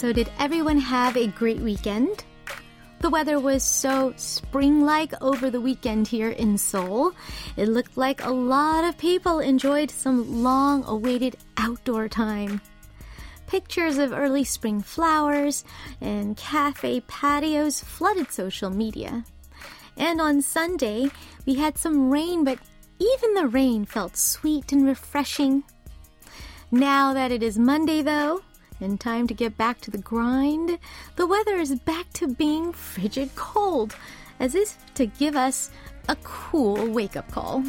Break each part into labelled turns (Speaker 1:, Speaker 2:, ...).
Speaker 1: So, did everyone have a great weekend? The weather was so spring like over the weekend here in Seoul. It looked like a lot of people enjoyed some long awaited outdoor time. Pictures of early spring flowers and cafe patios flooded social media. And on Sunday, we had some rain, but even the rain felt sweet and refreshing. Now that it is Monday, though, and time to get back to the grind, the weather is back to being frigid cold, as if to give us a cool wake up call.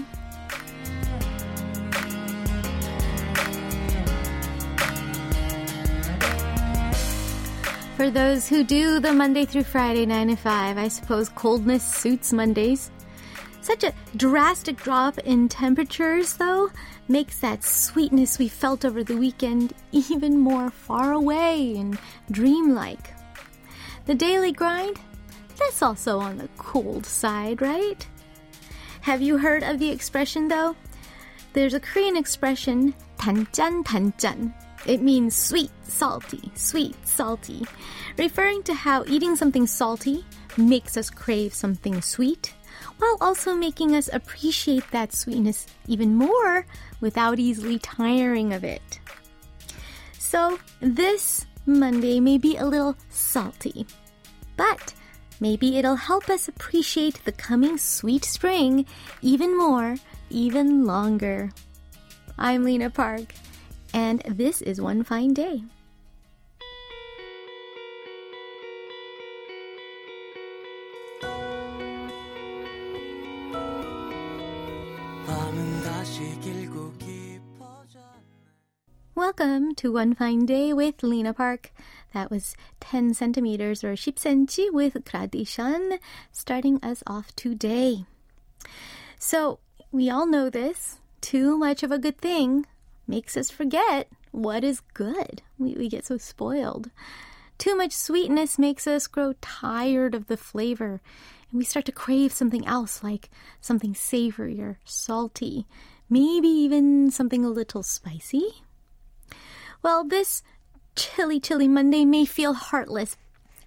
Speaker 1: For those who do the Monday through Friday 9 to 5, I suppose coldness suits Mondays. Such a drastic drop in temperatures, though, makes that sweetness we felt over the weekend even more far away and dreamlike. The daily grind? That's also on the cold side, right? Have you heard of the expression, though? There's a Korean expression, 단짠 단짠. It means sweet, salty, sweet, salty, referring to how eating something salty makes us crave something sweet, while also making us appreciate that sweetness even more without easily tiring of it. So, this Monday may be a little salty, but maybe it'll help us appreciate the coming sweet spring even more, even longer. I'm Lena Park and this is One Fine Day. Welcome to One Fine Day with Lena Park. That was 10 centimeters or 10 cm with gradation, starting us off today. So, we all know this. Too much of a good thing makes us forget what is good. We, we get so spoiled. Too much sweetness makes us grow tired of the flavor, and we start to crave something else, like something savory or salty, maybe even something a little spicy. Well, this chilly, chilly Monday may feel heartless.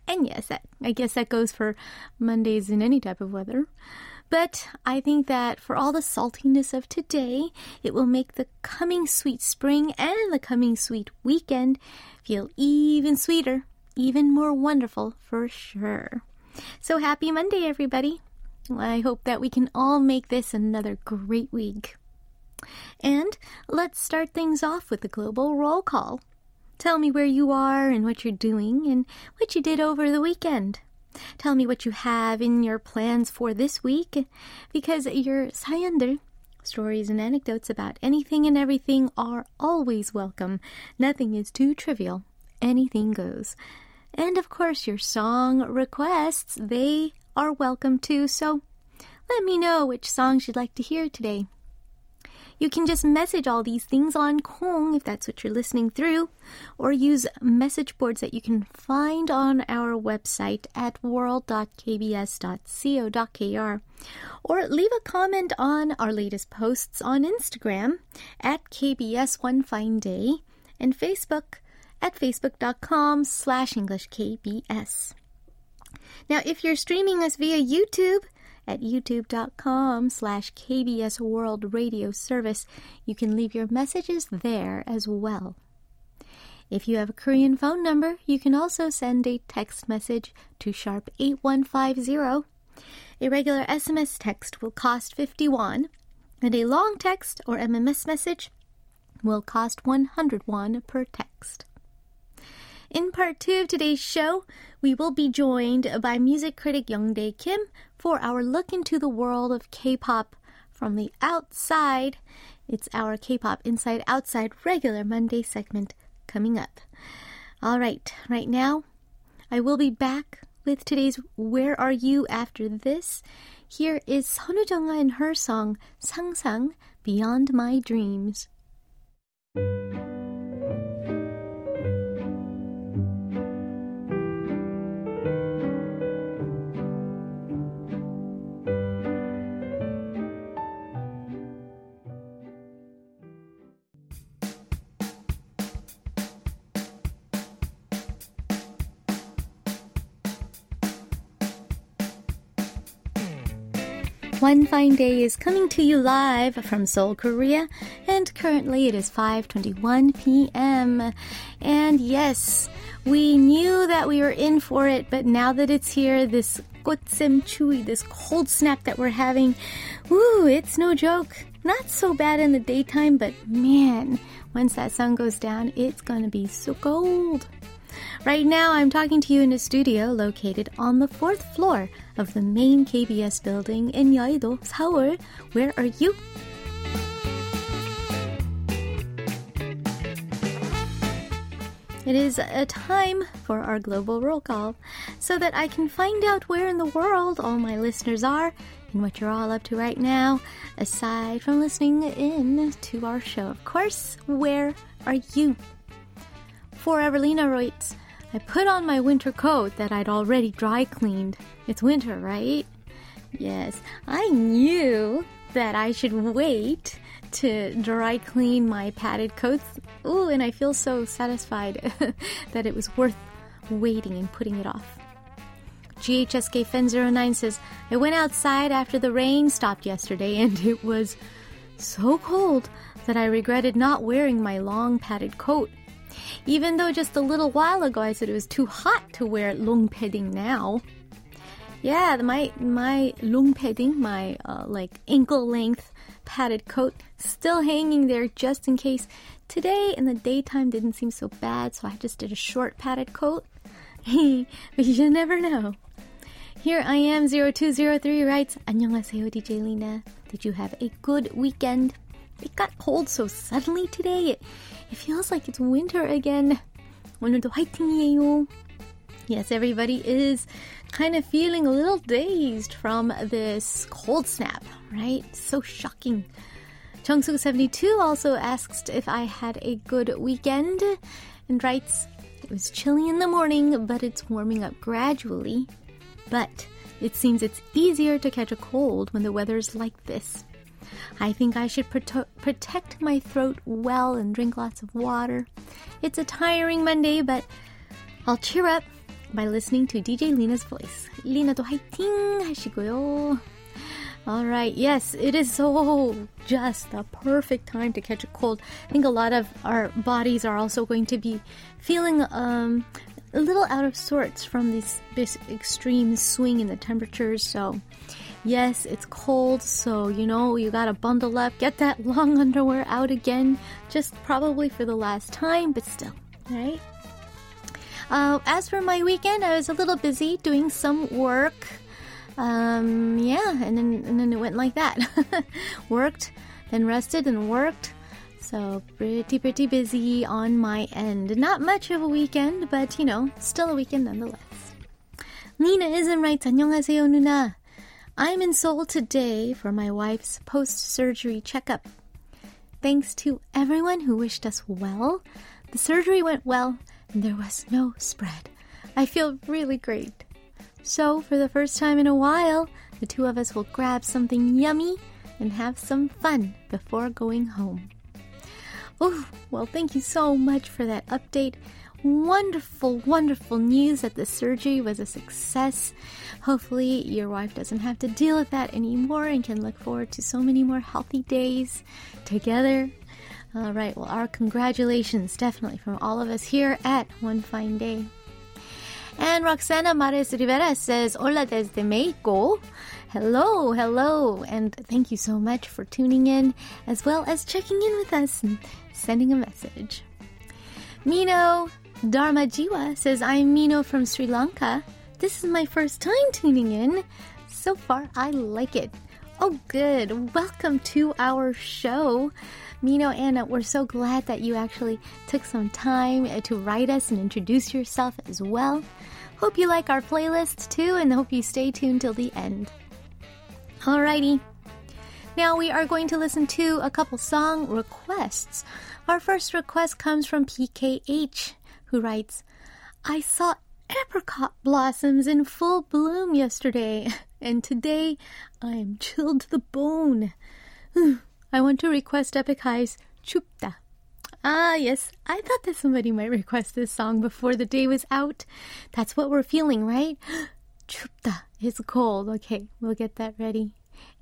Speaker 1: And yes, that, I guess that goes for Mondays in any type of weather. But I think that for all the saltiness of today, it will make the coming sweet spring and the coming sweet weekend feel even sweeter, even more wonderful for sure. So happy Monday, everybody. I hope that we can all make this another great week. And let's start things off with a global roll call. Tell me where you are and what you're doing and what you did over the weekend. Tell me what you have in your plans for this week because your Sayander stories and anecdotes about anything and everything are always welcome. Nothing is too trivial. Anything goes. And of course, your song requests, they are welcome too. So let me know which songs you'd like to hear today. You can just message all these things on Kong if that's what you're listening through, or use message boards that you can find on our website at world.kbs.co.kr, or leave a comment on our latest posts on Instagram at KBS One Fine Day and Facebook at facebook.com slash EnglishKBS. Now, if you're streaming us via YouTube, at youtube.com slash KBS World Radio Service. You can leave your messages there as well. If you have a Korean phone number, you can also send a text message to sharp 8150. A regular SMS text will cost 51, and a long text or MMS message will cost 100 won per text. In part two of today's show, we will be joined by music critic Youngdae Kim for our look into the world of K-pop from the outside. It's our K-pop Inside Outside regular Monday segment coming up. All right, right now, I will be back with today's Where Are You After This. Here is 선우정아 and her song 상상 Beyond My Dreams. One Fine Day is coming to you live from Seoul, Korea, and currently it is 5:21 p.m. And yes, we knew that we were in for it, but now that it's here, this gotsem chui, this cold snap that we're having, woo, it's no joke. Not so bad in the daytime, but man, once that sun goes down, it's gonna be so cold. Right now, I'm talking to you in a studio located on the fourth floor of the main KBS building in Yeouido, Seoul. Where are you? It is a time for our global roll call so that I can find out where in the world all my listeners are and what you're all up to right now, aside from listening in to our show. Of course, where are you? For Evelina writes, I put on my winter coat that I'd already dry cleaned. It's winter, right? Yes, I knew that I should wait to dry clean my padded coats. Ooh, and I feel so satisfied that it was worth waiting and putting it off. GHSK Fen09 says, I went outside after the rain stopped yesterday and it was so cold that I regretted not wearing my long padded coat. Even though just a little while ago I said it was too hot to wear long padding now. Yeah, my my long padding, my uh, like ankle length padded coat, still hanging there just in case. Today in the daytime didn't seem so bad, so I just did a short padded coat. but you never know. Here I am, 0203 writes, 안녕하세요, DJ Lena. Did you have a good weekend? It got cold so suddenly today. It, it feels like it's winter again. 오늘도 화이팅이에요. Yes, everybody is kind of feeling a little dazed from this cold snap, right? So shocking. Jungsuk72 also asked if I had a good weekend and writes, It was chilly in the morning, but it's warming up gradually. But it seems it's easier to catch a cold when the weather's like this. I think I should prote- protect my throat well and drink lots of water. It's a tiring Monday, but I'll cheer up by listening to DJ Lena's voice. 리나도 화이팅 하시고요. All right, yes, it is so just the perfect time to catch a cold. I think a lot of our bodies are also going to be feeling um, a little out of sorts from this, this extreme swing in the temperatures. So, Yes, it's cold, so you know, you gotta bundle up, get that long underwear out again, just probably for the last time, but still, right? Uh, as for my weekend, I was a little busy doing some work. Um, yeah, and then, and then it went like that. worked, then rested and worked. So pretty, pretty busy on my end. Not much of a weekend, but you know, still a weekend nonetheless. Lena isn't right. 안녕하세요, 누나. I'm in Seoul today for my wife's post surgery checkup. Thanks to everyone who wished us well, the surgery went well and there was no spread. I feel really great. So, for the first time in a while, the two of us will grab something yummy and have some fun before going home. Oh, well, thank you so much for that update wonderful, wonderful news that the surgery was a success. Hopefully, your wife doesn't have to deal with that anymore and can look forward to so many more healthy days together. All right, well, our congratulations definitely from all of us here at One Fine Day. And Roxana Mares Rivera says, Hola desde Mexico. Hello, hello, and thank you so much for tuning in as well as checking in with us and sending a message. Mino Dharma Jiwa says, I'm Mino from Sri Lanka. This is my first time tuning in. So far, I like it. Oh, good. Welcome to our show. Mino Anna, we're so glad that you actually took some time uh, to write us and introduce yourself as well. Hope you like our playlist too, and hope you stay tuned till the end. Alrighty. Now we are going to listen to a couple song requests. Our first request comes from PKH who writes, I saw apricot blossoms in full bloom yesterday, and today I am chilled to the bone. I want to request Epic High's Chupta. Ah, yes, I thought that somebody might request this song before the day was out. That's what we're feeling, right? Chupta is cold. Okay, we'll get that ready.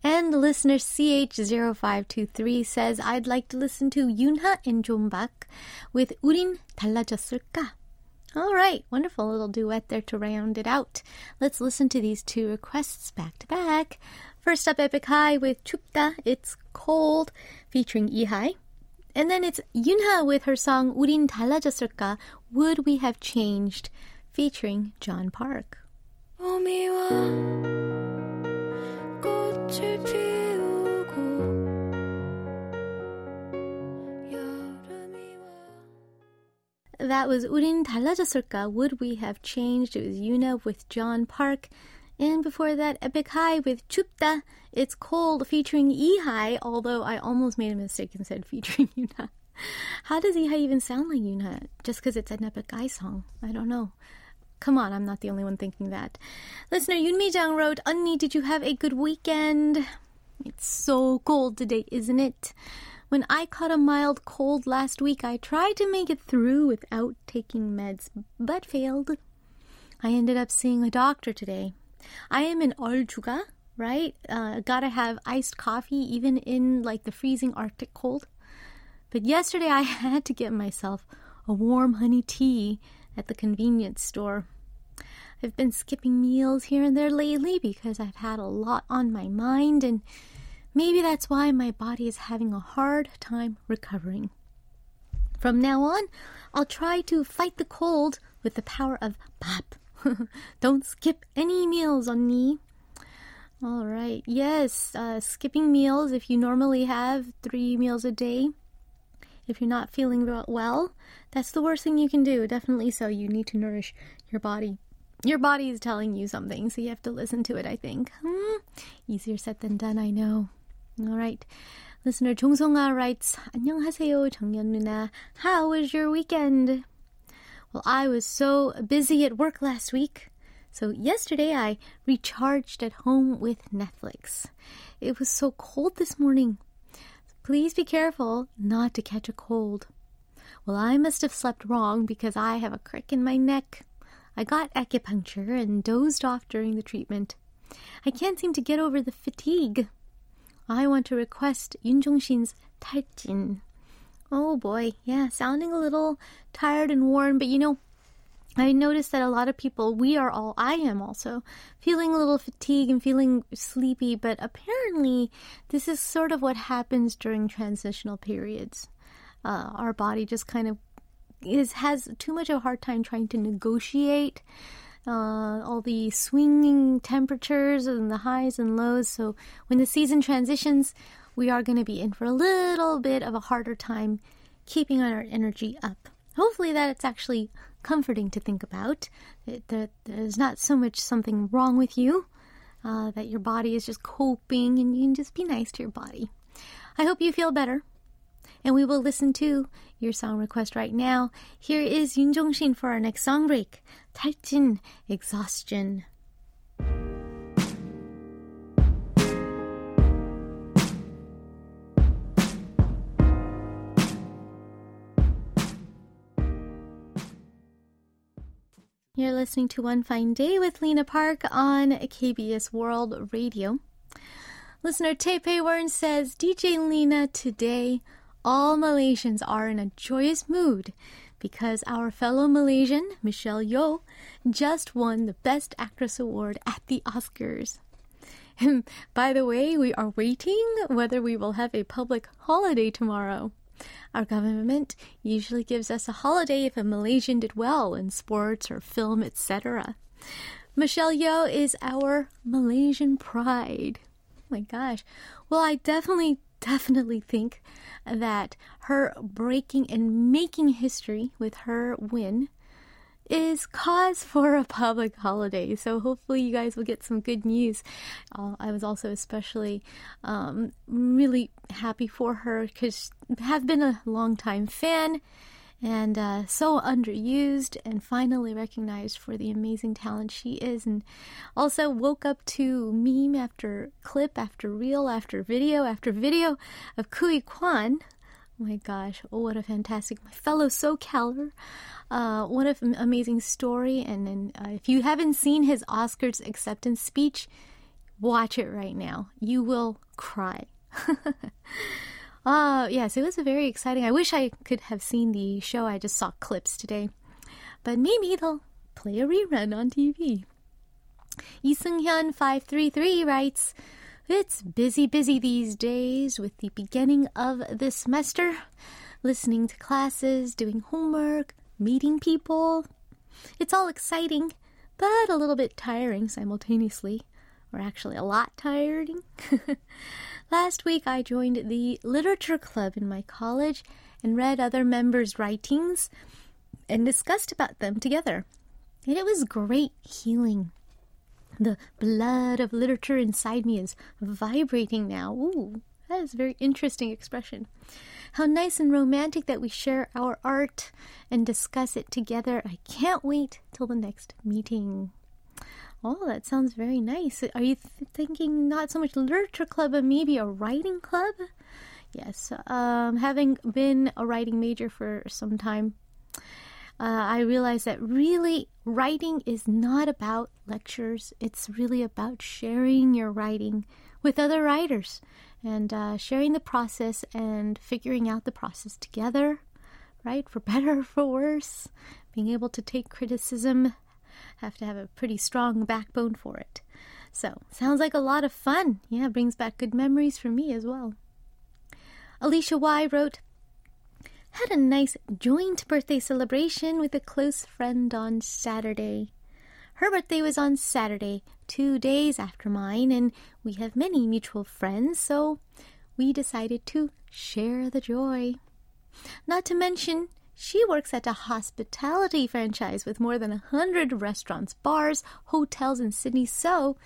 Speaker 1: And listener CH0523 says, I'd like to listen to Yunha and John Park with Urin 달라졌을까? All right, wonderful little duet there to round it out. Let's listen to these two requests back to back. First up, Epic High with Chupta, It's Cold, featuring Lee Hi. And then it's Yunha with her song Urin 달라졌을까? Would We Have Changed, featuring John Park. Oh, that was 우린 달라졌을까? Would we have changed? It was Yuna with John Park. And before that, Epic High with Chupta. It's cold featuring Lee Hi. although I almost made a mistake and said featuring Yuna. How does Lee Hi even sound like Yuna? Just because it's an Epic High song. I don't know. Come on, I'm not the only one thinking that. Listener Yunmi Jang wrote, Unni, did you have a good weekend? It's so cold today, isn't it? When I caught a mild cold last week, I tried to make it through without taking meds, but failed. I ended up seeing a doctor today. I am in Oljuga, right? Uh, gotta have iced coffee even in like the freezing Arctic cold. But yesterday I had to get myself a warm honey tea at the convenience store. I've been skipping meals here and there lately because I've had a lot on my mind and Maybe that's why my body is having a hard time recovering. From now on, I'll try to fight the cold with the power of pop. Don't skip any meals on me. All right. Yes, uh, skipping meals if you normally have three meals a day. If you're not feeling well, that's the worst thing you can do. Definitely so. You need to nourish your body Your body is telling you something, so you have to listen to it, I think. Hmm. Easier said than done, I know. All right. Listener 종송아 writes, 안녕하세요, 정연 누나. How was your weekend? Well, I was so busy at work last week. So yesterday I recharged at home with Netflix. It was so cold this morning. Please be careful not to catch a cold. Well, I must have slept wrong because I have a crick in my neck. I got acupuncture and dozed off during the treatment. I can't seem to get over the fatigue. I want to request Yun Jong-shin's 탈진. Oh boy, yeah, sounding a little tired and worn, but you know, I noticed that a lot of people, we are all, I am also, feeling a little fatigue and feeling sleepy, but apparently this is sort of what happens during transitional periods. Uh, our body just kind of is has too much of a hard time trying to negotiate uh, all the swinging temperatures and the highs and lows. So when the season transitions, we are going to be in for a little bit of a harder time keeping our energy up. Hopefully, that it's actually comforting to think about. That, there's not so much something wrong with you, uh, that your body is just coping and you can just be nice to your body. I hope you feel better. And we will listen to your song request right now. Here is Yun Jong-shin for our next song break. 탈진, exhaustion. You're listening to One Fine Day with Lena Park on KBS World Radio. Listener Tepe Warren says, DJ Lena, today all Malaysians are in a joyous mood because our fellow Malaysian, Michelle Yeoh, just won the Best Actress Award at the Oscars. And by the way, we are waiting whether we will have a public holiday tomorrow. Our government usually gives us a holiday if a Malaysian did well in sports or film, etc. Michelle Yeoh is our Malaysian pride. Oh my gosh. Well, I definitely, definitely think that her breaking and making history with her win is cause for a public holiday. So hopefully you guys will get some good news. Uh, I was also especially um, really happy for her because have been a long time fan and uh, so underused and finally recognized for the amazing talent she is and also woke up to meme after clip after reel after video after video of Ke Huy Quan Oh my gosh, oh, what a fantastic, my fellow SoCaler. Uh, what an amazing story. And, and uh, if you haven't seen his Oscars acceptance speech, watch it right now. You will cry. uh, yes, it was a very exciting. I wish I could have seen the show. I just saw clips today. But maybe they'll play a rerun on TV. Hyun 533 writes, It's busy, busy these days with the beginning of the semester, listening to classes, doing homework, meeting people. It's all exciting, but a little bit tiring simultaneously, or actually a lot tiring. Last week I joined the literature club in my college and read other members' writings and discussed about them together. And it was great healing. The blood of literature inside me is vibrating now. Ooh, that is a very interesting expression. How nice and romantic that we share our art and discuss it together. I can't wait till the next meeting. Oh, that sounds very nice. Are you th- thinking not so much literature club, but maybe a writing club? Yes, um, having been a writing major for some time, uh, I realized that really writing is not about lectures. It's really about sharing your writing with other writers and uh, sharing the process and figuring out the process together, right? For better or for worse. Being able to take criticism, have to have a pretty strong backbone for it. So, sounds like a lot of fun. Yeah, brings back good memories for me as well. Alicia Y wrote, had a nice joint birthday celebration with a close friend on Saturday. Her birthday was on Saturday, two days after mine, and we have many mutual friends, so we decided to share the joy. Not to mention, she works at a hospitality franchise with more than a hundred restaurants, bars, hotels in Sydney, so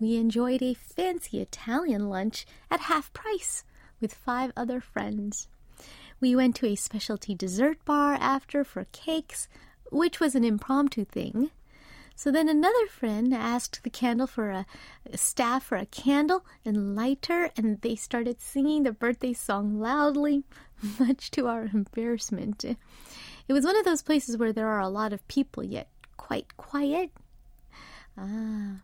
Speaker 1: we enjoyed a fancy Italian lunch at half price with five other friends. We went to a specialty dessert bar after for cakes, which was an impromptu thing. So then another friend asked the candle for a, staff for a candle and lighter, and they started singing the birthday song loudly, much to our embarrassment. It was one of those places where there are a lot of people, yet quite quiet. Ah.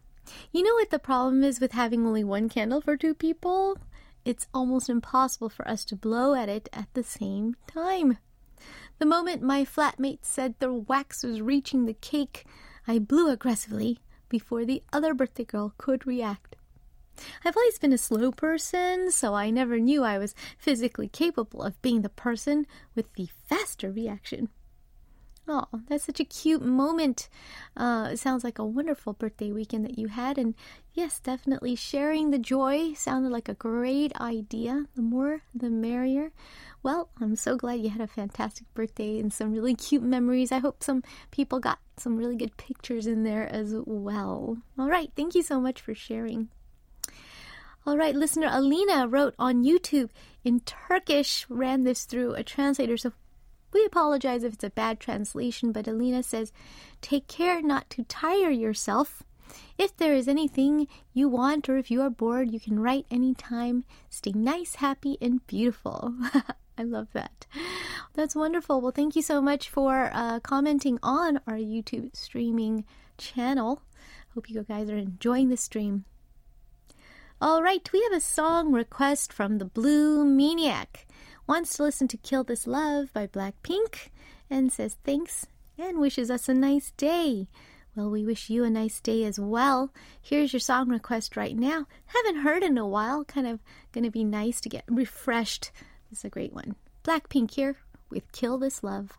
Speaker 1: You know what the problem is with having only one candle for two people? It's almost impossible for us to blow at it at the same time. The moment my flatmate said the wax was reaching the cake, I blew aggressively before the other birthday girl could react. I've always been a slow person, so I never knew I was physically capable of being the person with the faster reaction. Oh, that's such a cute moment. Uh, it sounds like a wonderful birthday weekend that you had. And yes, definitely sharing the joy sounded like a great idea. The more, the merrier. Well, I'm so glad you had a fantastic birthday and some really cute memories. I hope some people got some really good pictures in there as well. All right, thank you so much for sharing. All right, listener Alina wrote on YouTube in Turkish, ran this through a translator, so we apologize if it's a bad translation, but Alina says, Take care not to tire yourself. If there is anything you want or if you are bored, you can write anytime. Stay nice, happy, and beautiful. I love that. That's wonderful. Well, thank you so much for uh, commenting on our YouTube streaming channel. Hope you guys are enjoying the stream. All right, we have a song request from the Blue Maniac wants to listen to Kill This Love by Blackpink and says thanks and wishes us a nice day. Well, we wish you a nice day as well. Here's your song request right now. Haven't heard in a while. Kind of going to be nice to get refreshed. This is a great one. Blackpink here with Kill This Love.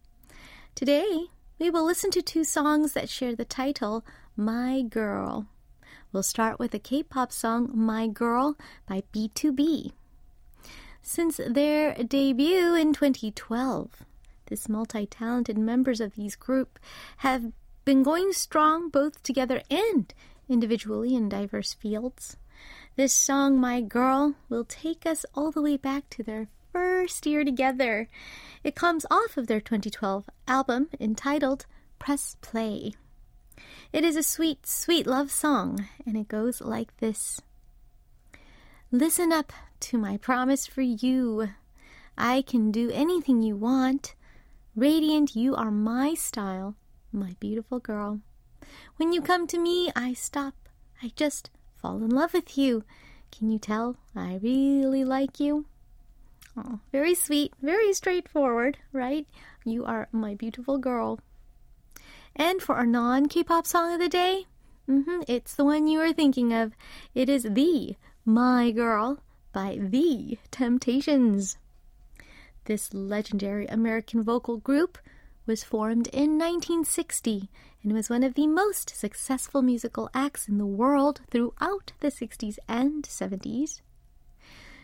Speaker 1: Today, we will listen to two songs that share the title My Girl. We'll start with the K pop song My Girl by BTOB. Since their debut in 2012, this multi talented members of these group have been going strong both together and individually in diverse fields. This song, My Girl, will take us all the way back to their first year together. It comes off of their 2012 album entitled Press Play. It is a sweet, sweet love song, and it goes like this Listen up to my promise for you. I can do anything you want. Radiant, you are my style, my beautiful girl. When you come to me, I stop. I just fall in love with you. Can you tell I really like you? Oh, very sweet, very straightforward, right? You are my beautiful girl. And for our non K pop song of the day, mm-hmm, it's the one you are thinking of. It is The My Girl by The Temptations. This legendary American vocal group was formed in 1960 and was one of the most successful musical acts in the world throughout the 60s and 70s.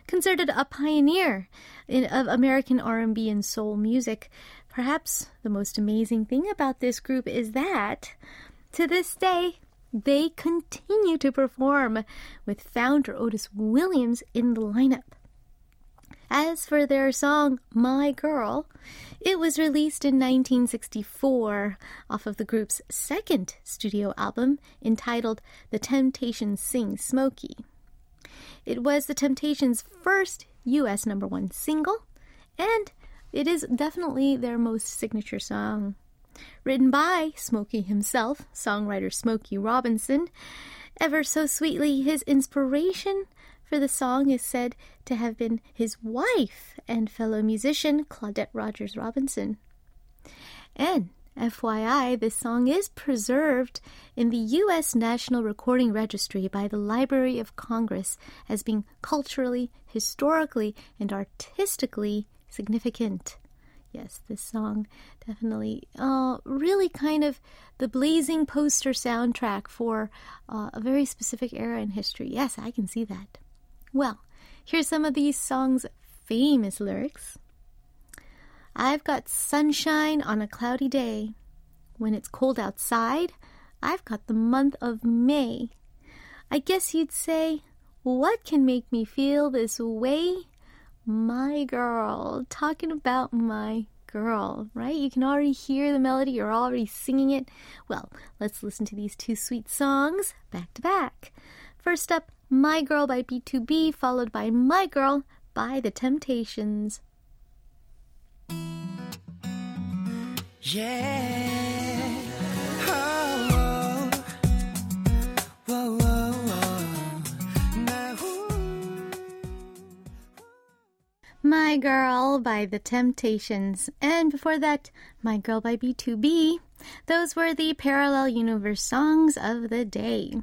Speaker 1: Considered a pioneer in, of American R&B and soul music, perhaps the most amazing thing about this group is that to this day they continue to perform with founder Otis Williams in the lineup. As for their song My Girl, it was released in 1964 off of the group's second studio album entitled The Temptations Sing Smokey. It was The Temptations' first US number one single, and it is definitely their most signature song. Written by Smokey himself, songwriter Smokey Robinson, ever so sweetly, his inspiration for the song is said to have been his wife and fellow musician Claudette Rogers Robinson. And FYI, this song is preserved in the U.S. National Recording Registry by the Library of Congress as being culturally, historically, and artistically significant. Yes, this song definitely, uh, really kind of the blazing poster soundtrack for uh, a very specific era in history. Yes, I can see that. Well, here's some of these songs' famous lyrics. I've got sunshine on a cloudy day. When it's cold outside, I've got the month of May. I guess you'd say, What can make me feel this way? My girl, talking about my girl, right? You can already hear the melody, you're already singing it. Well, let's listen to these two sweet songs back to back. First up, My Girl by BTOB, followed by My Girl by The Temptations. Oh, oh, oh, oh whoa, whoa, My Girl by The Temptations, and before that, My Girl by BTOB. Those were the Parallel Universe songs of the day.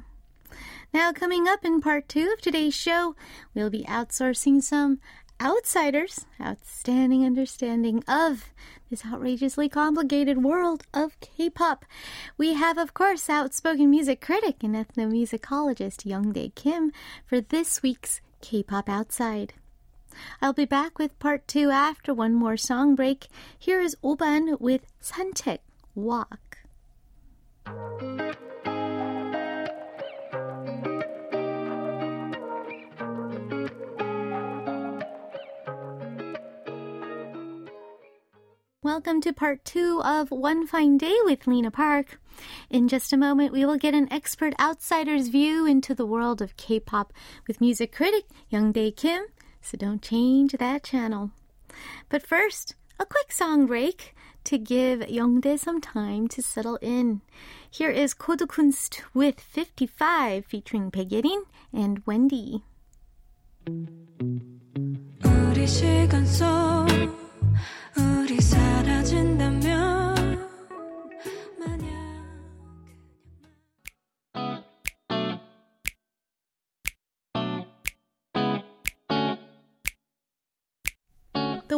Speaker 1: Now, coming up in part two of today's show, we'll be outsourcing some outsiders' outstanding understanding of this outrageously complicated world of K pop. We have, of course, outspoken music critic and ethnomusicologist Youngdae Kim for this week's K pop Outside. I'll be back with part two after one more song break. Here is Oban with Santek Walk. Welcome to part two of One Fine Day with Lena Park. In just a moment, we will get an expert outsider's view into the world of K pop with music critic Youngdae Kim, so don't change that channel. But first, a quick song break to give Youngdae some time to settle in. Here is Code Kunst with 55 featuring Baek Yerin and Wendy.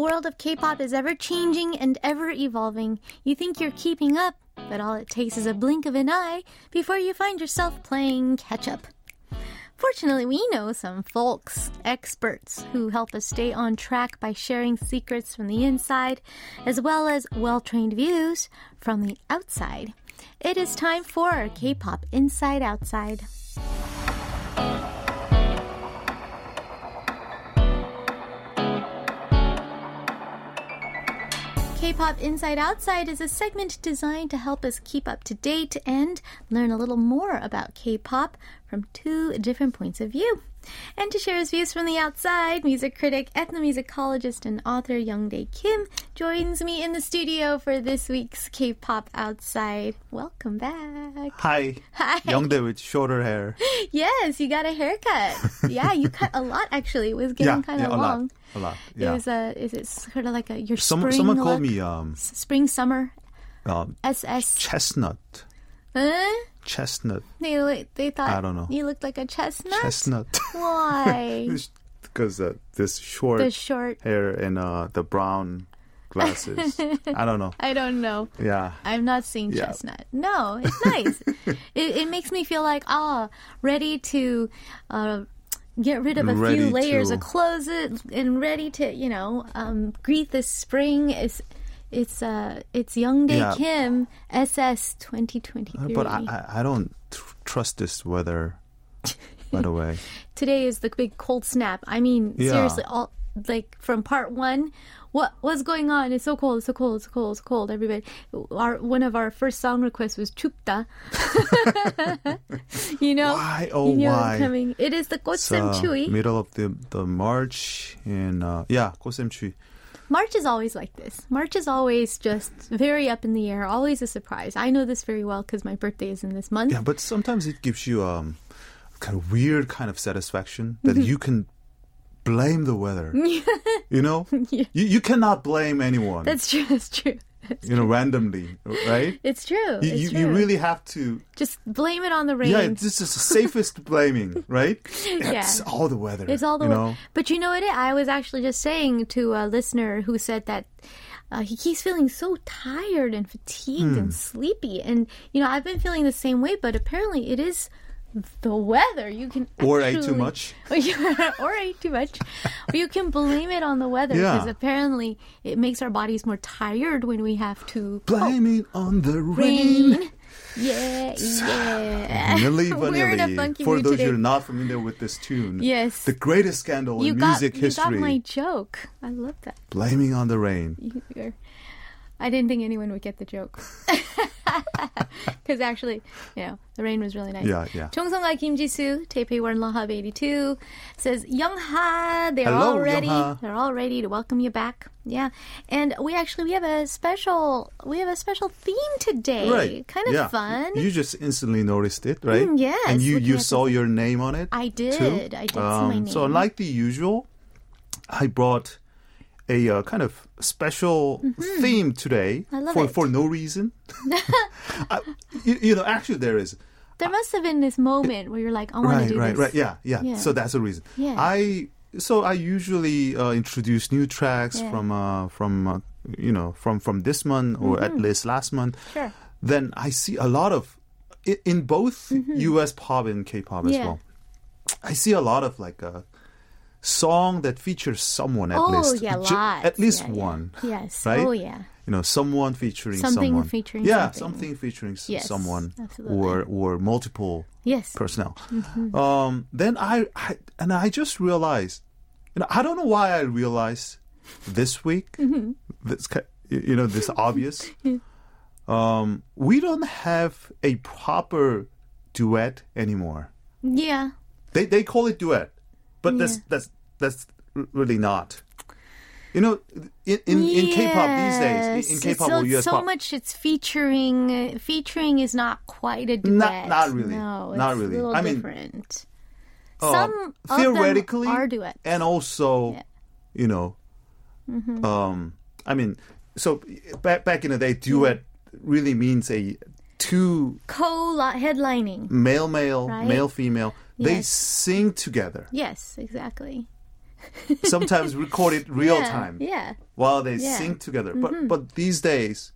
Speaker 1: World of K-pop is ever changing and ever evolving. You think you're keeping up, but all it takes is a blink of an eye before you find yourself playing catch up. Fortunately, we know some folks, experts, who help us stay on track by sharing secrets from the inside, as well as well trained views from the outside. It is time for K pop Inside Outside. K-pop Inside Outside is a segment designed to help us keep up to date and learn a little more about K-pop from two different points of view. And to share his views from the outside, music critic, ethnomusicologist, and author Youngdae Kim joins me in the studio for this week's K-pop Outside. Welcome back.
Speaker 2: Hi.
Speaker 1: Hi.
Speaker 2: Youngdae with shorter hair.
Speaker 1: Yes, you got a haircut. yeah, you cut a lot actually. It was getting
Speaker 2: yeah,
Speaker 1: kind of
Speaker 2: a
Speaker 1: long.
Speaker 2: lot. A lot.
Speaker 1: It was a. Is it sort of like a your
Speaker 2: Some,
Speaker 1: spring
Speaker 2: someone
Speaker 1: look?
Speaker 2: called me um,
Speaker 1: spring summer
Speaker 2: um
Speaker 1: SS.
Speaker 2: chestnut.
Speaker 1: Huh?
Speaker 2: Chestnut.
Speaker 1: They li- they thought
Speaker 2: I don't know.
Speaker 1: you looked like a chestnut.
Speaker 2: Chestnut.
Speaker 1: Why?
Speaker 2: Because uh, this short
Speaker 1: the short.
Speaker 2: hair and uh, the brown glasses. I don't know.
Speaker 1: I don't know.
Speaker 2: Yeah.
Speaker 1: I'm not seeing
Speaker 2: Yeah.
Speaker 1: chestnut. No, it's nice. it, it makes me feel like ah, ready to. Uh, Get rid of a
Speaker 2: Ready
Speaker 1: few layers
Speaker 2: to-
Speaker 1: of clothes and ready to, you know, um, greet the spring. It's it's uh it's Young Day
Speaker 2: yeah.
Speaker 1: Kim SS 2023.
Speaker 2: But I I don't tr- trust this weather. by the way,
Speaker 1: today is the big cold snap. I mean,
Speaker 2: yeah.
Speaker 1: seriously, all like from part one, what what's going on? It's so cold, it's so cold, it's so cold, it's so cold. Everybody, our one of our first song requests was "Chupta." you know,
Speaker 2: why? Oh,
Speaker 1: you know
Speaker 2: why?
Speaker 1: Coming. It is the
Speaker 2: Kosemchui. Uh, middle of the the March, and uh, yeah, Kosemchui.
Speaker 1: March is always like this. March is always just very up in the air, always a surprise. I know this very well because my birthday is in this month.
Speaker 2: Yeah, but sometimes it gives you um kind of weird kind of satisfaction that you can blame the weather. you know, you you cannot blame anyone.
Speaker 1: That's true. That's true.
Speaker 2: You know, randomly, right?
Speaker 1: It's true.
Speaker 2: You,
Speaker 1: it's
Speaker 2: you,
Speaker 1: true.
Speaker 2: you really have to.
Speaker 1: just blame it on the rain.
Speaker 2: Yeah, this is the safest blaming, right?
Speaker 1: Yeah.
Speaker 2: It's all the weather.
Speaker 1: It's all the
Speaker 2: weather.
Speaker 1: But you know what? I was actually just saying to a listener who said that uh, he keeps feeling so tired and fatigued
Speaker 2: Hmm.
Speaker 1: and sleepy, and you know I've been feeling the same way. But apparently, it is the weather. You can
Speaker 2: Or ate too much.
Speaker 1: or ate too much. you can blame it on the weather
Speaker 2: Yeah.
Speaker 1: because apparently it makes our bodies more tired when we have to
Speaker 2: blame it on the rain.
Speaker 1: rain. Yeah, yeah.
Speaker 2: Milli
Speaker 1: We're in a
Speaker 2: Vanilli. For those who are not familiar with this tune,
Speaker 1: Yes.
Speaker 2: the greatest scandal
Speaker 1: you
Speaker 2: in
Speaker 1: got
Speaker 2: music
Speaker 1: you got
Speaker 2: history.
Speaker 1: my joke. I love that.
Speaker 2: Blaming on the rain.
Speaker 1: You're- I didn't think anyone would get the joke. Because actually, you know, the rain was really nice.
Speaker 2: Yeah, yeah.
Speaker 1: Chongsunga Kim Jisoo, Taipei One Lahab 82, says, Youngha, they're
Speaker 2: Hello,
Speaker 1: all ready.
Speaker 2: Youngha.
Speaker 1: They're all ready to welcome you back. Yeah. And we actually, we have a special, we have a special theme today.
Speaker 2: Right.
Speaker 1: Kind of
Speaker 2: yeah.
Speaker 1: fun.
Speaker 2: You just instantly noticed it, right?
Speaker 1: Mm, yes,
Speaker 2: And you, you saw your name on it?
Speaker 1: I did.
Speaker 2: too?
Speaker 1: I did see my name.
Speaker 2: So, like the usual, I brought a uh, kind of special theme today
Speaker 1: Mm-hmm. I love
Speaker 2: for,
Speaker 1: it.
Speaker 2: for no reason. I, you, you know, actually, there is.
Speaker 1: there must have been this moment where you're like, I want
Speaker 2: Right,
Speaker 1: to do
Speaker 2: right,
Speaker 1: this.
Speaker 2: right. Yeah, yeah,
Speaker 1: Yeah.
Speaker 2: So that's the reason.
Speaker 1: Yeah.
Speaker 2: I so I usually uh, introduce new tracks
Speaker 1: Yeah.
Speaker 2: from uh, from uh, you know from from this month or at least last month.
Speaker 1: Mm-hmm. Sure.
Speaker 2: Then I see a lot of in both U.S. pop and K-pop as
Speaker 1: Mm-hmm.
Speaker 2: Well. I see a lot of like a song that features someone at
Speaker 1: oh,
Speaker 2: least,
Speaker 1: yeah, lots.
Speaker 2: at least
Speaker 1: Yeah, yeah.
Speaker 2: one.
Speaker 1: Yes.
Speaker 2: right?
Speaker 1: Oh, yeah.
Speaker 2: You know, someone featuring
Speaker 1: Something
Speaker 2: someone.
Speaker 1: featuring
Speaker 2: yeah,
Speaker 1: something.
Speaker 2: featuring
Speaker 1: Yes,
Speaker 2: someone,
Speaker 1: absolutely.
Speaker 2: or or multiple
Speaker 1: Yes.
Speaker 2: personnel. Um, then I, I and I just realized, you know, I don't know why I realized this week, this you know, this obvious. Um, we don't have a proper duet anymore.
Speaker 1: Yeah.
Speaker 2: They they call it duet, but that's
Speaker 1: Yeah.
Speaker 2: that's that's r- really not. You know, in in, in K-pop these days, in, K-pop
Speaker 1: so,
Speaker 2: or US
Speaker 1: so
Speaker 2: pop,
Speaker 1: much it's featuring. uh, Featuring is not quite a duet.
Speaker 2: Not- not really.
Speaker 1: No,
Speaker 2: Not
Speaker 1: it's
Speaker 2: really.
Speaker 1: A little
Speaker 2: I mean,
Speaker 1: different.
Speaker 2: uh,
Speaker 1: Some of
Speaker 2: theoretically
Speaker 1: are duets.
Speaker 2: and also
Speaker 1: Yeah.
Speaker 2: you know
Speaker 1: Mm-hmm.
Speaker 2: um i mean so back back in the day duet really means a two
Speaker 1: Co-headlining.
Speaker 2: male male
Speaker 1: Right.
Speaker 2: male female they sing together
Speaker 1: Yes, exactly.
Speaker 2: sometimes record it real
Speaker 1: yeah,
Speaker 2: time
Speaker 1: Yeah.
Speaker 2: while they
Speaker 1: Yeah. Mm-hmm.
Speaker 2: sing together. But but these days,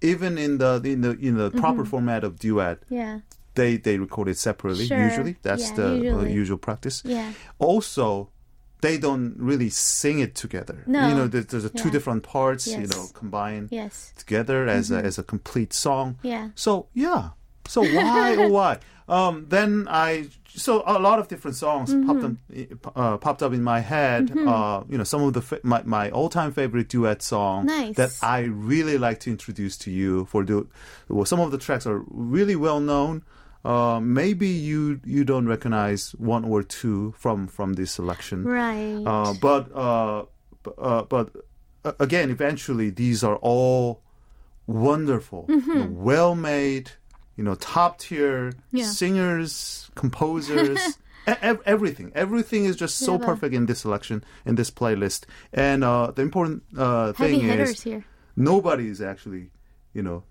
Speaker 2: even in the in the in the proper format of duet,
Speaker 1: Yeah.
Speaker 2: they they record it separately.
Speaker 1: Sure.
Speaker 2: Usually, that's
Speaker 1: Yeah,
Speaker 2: the uh, usual practice.
Speaker 1: Yeah.
Speaker 2: Also, they don't really sing it together.
Speaker 1: No.
Speaker 2: You know, there's, there's a two different parts.
Speaker 1: yes.
Speaker 2: You know, combined
Speaker 1: Yes.
Speaker 2: together as a, as a complete song.
Speaker 1: Yeah.
Speaker 2: So yeah. So why oh why? Um, then I so a lot of different songs
Speaker 1: Mm-hmm.
Speaker 2: popped up, uh, popped up in my head. Uh, you know, some of the fa- my my all time favorite duet song
Speaker 1: Nice.
Speaker 2: that I really like to introduce to you for the well, some of the tracks are really well known. Uh, maybe you you don't recognize one or two from from this selection.
Speaker 1: Right.
Speaker 2: Uh, but uh, uh, but again, eventually, these are all wonderful,
Speaker 1: Mm-hmm.
Speaker 2: you know, well made, you know, top tier
Speaker 1: Yeah.
Speaker 2: singers, composers. e- Everything, everything is just so
Speaker 1: Yeah.
Speaker 2: perfect in this selection, in this playlist. And uh, the important uh, thing is,
Speaker 1: here.
Speaker 2: nobody is actually, you know,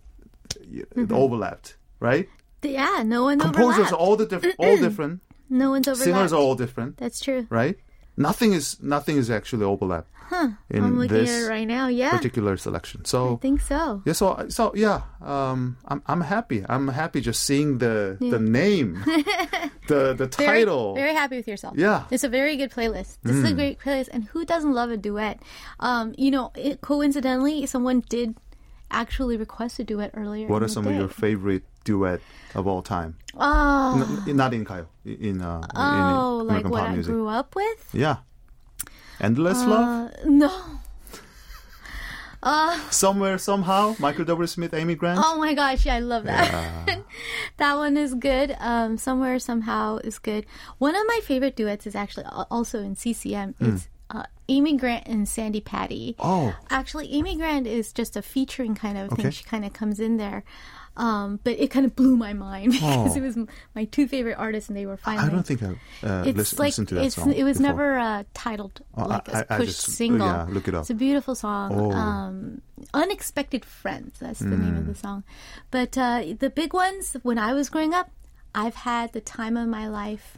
Speaker 1: Mm-hmm.
Speaker 2: overlapped, right?
Speaker 1: Yeah. No one
Speaker 2: Composers
Speaker 1: overlapped.
Speaker 2: all the diff- all different.
Speaker 1: no one's overlapped.
Speaker 2: Singers are all different,
Speaker 1: That's true.
Speaker 2: right? Nothing is nothing is actually overlap in
Speaker 1: I'm looking
Speaker 2: this
Speaker 1: at it right now. Yeah.
Speaker 2: particular selection. So i
Speaker 1: think so.
Speaker 2: yeah, so so yeah, um, I'm I'm happy. I'm happy just seeing the the name, the the title.
Speaker 1: very happy with yourself.
Speaker 2: Yeah.
Speaker 1: It's a very good playlist. This
Speaker 2: Mm.
Speaker 1: is a great playlist, and who doesn't love a duet? Um, you know, it, coincidentally, someone did actually request a duet earlier.
Speaker 2: what are some of your favorite duet of all time?
Speaker 1: Oh,
Speaker 2: N- not in Kayo, in uh,
Speaker 1: oh,
Speaker 2: in,
Speaker 1: like what I
Speaker 2: music.
Speaker 1: grew up with?
Speaker 2: Yeah, endless love,
Speaker 1: Uh, no.
Speaker 2: somewhere somehow. Michael W. Smith, Amy Grant.
Speaker 1: Oh my gosh, yeah, I love that. that one is good. Um, Somewhere Somehow is good. One of my favorite duets is actually also in CCM. It's uh, Amy Grant and Sandi Patty.
Speaker 2: Oh.
Speaker 1: Actually, Amy Grant is just a featuring kind of thing. She kind of comes in there. Um, but it kind of blew my mind because
Speaker 2: Oh.
Speaker 1: it was my two favorite artists and they were finally.
Speaker 2: I don't think I uh,
Speaker 1: it's
Speaker 2: listen,
Speaker 1: like
Speaker 2: listened to that
Speaker 1: it's
Speaker 2: song.
Speaker 1: it was
Speaker 2: before.
Speaker 1: never uh, titled
Speaker 2: Oh,
Speaker 1: like
Speaker 2: I-
Speaker 1: a
Speaker 2: I
Speaker 1: push
Speaker 2: just-
Speaker 1: single.
Speaker 2: yeah, look it up.
Speaker 1: It's a beautiful song.
Speaker 2: Oh.
Speaker 1: Um, Unexpected Friends. That's the name
Speaker 2: Hmm.
Speaker 1: of the song. But uh, the big ones when I was growing up, I've had the time of my life.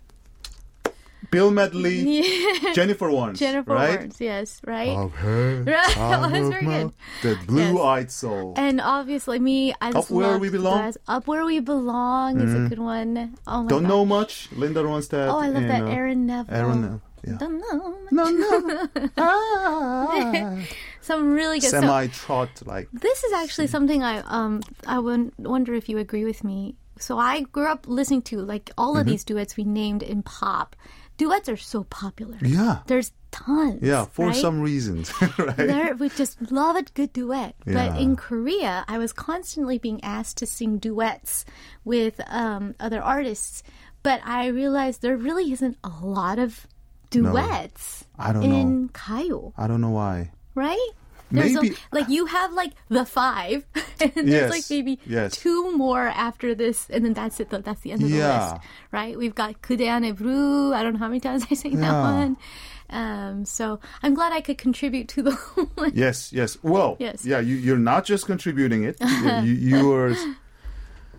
Speaker 2: Bill Medley, Jennifer Warnes,
Speaker 1: Jennifer
Speaker 2: right?
Speaker 1: Warnes, yes, right.
Speaker 2: Of her,
Speaker 1: Right,
Speaker 2: time
Speaker 1: that's
Speaker 2: of
Speaker 1: very
Speaker 2: my-
Speaker 1: good.
Speaker 2: The blue-eyed soul.
Speaker 1: And obviously, me, I just
Speaker 2: Up Where We Belong?
Speaker 1: jazz. Up where we belong is a good one. Oh my
Speaker 2: Don't
Speaker 1: god.
Speaker 2: know much. Linda Ronstadt.
Speaker 1: Oh, I love
Speaker 2: and,
Speaker 1: that.
Speaker 2: uh,
Speaker 1: Aaron Neville.
Speaker 2: Aaron Neville. Yeah.
Speaker 1: Don't know.
Speaker 2: No, no. ah.
Speaker 1: Some really good.
Speaker 2: Semi trot like.
Speaker 1: This is actually something I um I won- wonder if you agree with me. So I grew up listening to like all
Speaker 2: Mm-hmm.
Speaker 1: of these duets we named in pop. Duets are so popular.
Speaker 2: Yeah.
Speaker 1: There's tons.
Speaker 2: Yeah, for
Speaker 1: right?
Speaker 2: some reasons, right?
Speaker 1: There, we just love a good duet.
Speaker 2: Yeah.
Speaker 1: But in Korea, I was constantly being asked to sing duets with um, other artists. But I realized there really isn't a lot of duets no,
Speaker 2: I don't
Speaker 1: in
Speaker 2: know.
Speaker 1: Kayo,
Speaker 2: I don't know why.
Speaker 1: right? There's
Speaker 2: Maybe-
Speaker 1: a, like you have like the five, and there's like maybe
Speaker 2: yes.
Speaker 1: two more after this, and then that's it. That's the end of the list, right? We've got Kudeane Bru. I don't know how many times I sing that one. Um, so I'm glad I could contribute to the list.
Speaker 2: Yes, yes. Well,
Speaker 1: Yes.
Speaker 2: yeah, you, you're not just contributing it. you, yours,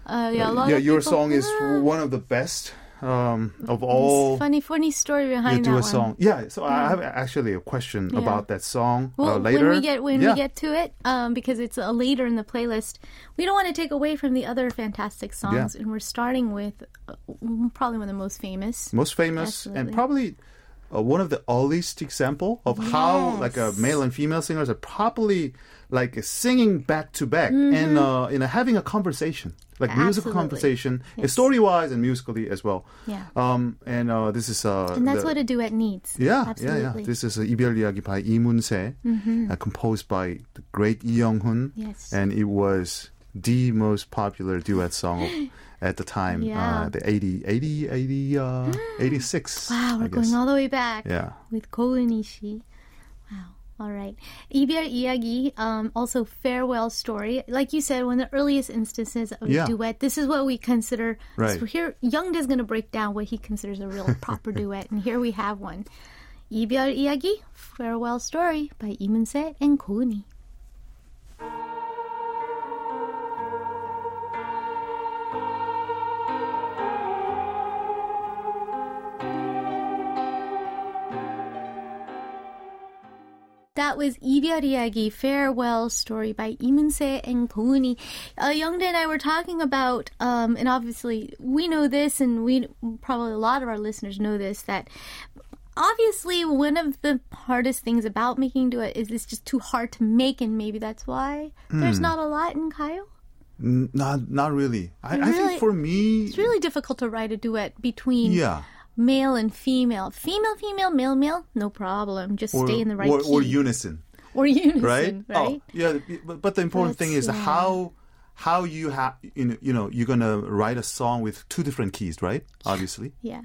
Speaker 1: Uh, yeah, a lot
Speaker 2: yeah, your
Speaker 1: people-
Speaker 2: song is one of the best um, of all.
Speaker 1: funny, funny story
Speaker 2: You
Speaker 1: behind
Speaker 2: do
Speaker 1: that
Speaker 2: a
Speaker 1: one.
Speaker 2: song. Yeah, so I have actually a question
Speaker 1: Yeah.
Speaker 2: about that song
Speaker 1: Well,
Speaker 2: uh, later.
Speaker 1: when we get when
Speaker 2: yeah.
Speaker 1: we get to it, um, because it's uh, later in the playlist, we don't want to take away from the other fantastic songs, and we're starting with uh, probably one of the most famous.
Speaker 2: most famous and probably uh, one of the earliest example of how like a
Speaker 1: Yes.
Speaker 2: male and female singers are properly like singing back to back and uh, you know having a conversation like musical
Speaker 1: Mm-hmm. Absolutely.
Speaker 2: conversation
Speaker 1: Yes.
Speaker 2: story wise and musically as well
Speaker 1: Yeah.
Speaker 2: um and uh, this is uh
Speaker 1: And that's
Speaker 2: the-
Speaker 1: what a duet needs.
Speaker 2: yeah,
Speaker 1: absolutely.
Speaker 2: yeah, yeah. This is uh, 이별 이야기 by Lee Moon-se, uh, composed by the great Lee Young-hun,
Speaker 1: Yes.
Speaker 2: and it was the most popular duet song of, at the time, uh,
Speaker 1: yeah.
Speaker 2: uh, the 80, 80, 80 uh, 86.
Speaker 1: Wow, we're going all the way back.
Speaker 2: Yeah.
Speaker 1: With Kōunishi. Wow. All right. 이별 Iyagi. um, also farewell story. Like you said, one of the earliest instances of
Speaker 2: yeah.
Speaker 1: duet. This is what we consider.
Speaker 2: Right.
Speaker 1: So here, Young is going to break down what he considers a real proper duet, and here we have one. 이별 이야기, farewell story by Lee Moon-se and Ko Eun-hee. That was 이별이야기, Farewell Story by Lee Moon-se and Ko Eun-hee. Uh, Youngdae and I were talking about, um, and obviously we know this, and we probably a lot of our listeners know this, that obviously one of the hardest things about making duet is it's just too hard to make, and maybe that's why mm. there's hmm. not a lot in Kayo.
Speaker 2: Not, not really. I,
Speaker 1: really.
Speaker 2: I, think for me,
Speaker 1: it's really difficult to write a duet between
Speaker 2: yeah
Speaker 1: male and female. Female, female, male, male, no problem. Just
Speaker 2: Or,
Speaker 1: stay in the right
Speaker 2: or,
Speaker 1: key.
Speaker 2: or unison,
Speaker 1: Or unison,
Speaker 2: right?
Speaker 1: right?
Speaker 2: Oh, yeah. But, but the important thing is
Speaker 1: yeah.
Speaker 2: how how you have you know, you know you're gonna write a song with two different keys, right? Obviously.
Speaker 1: Yeah.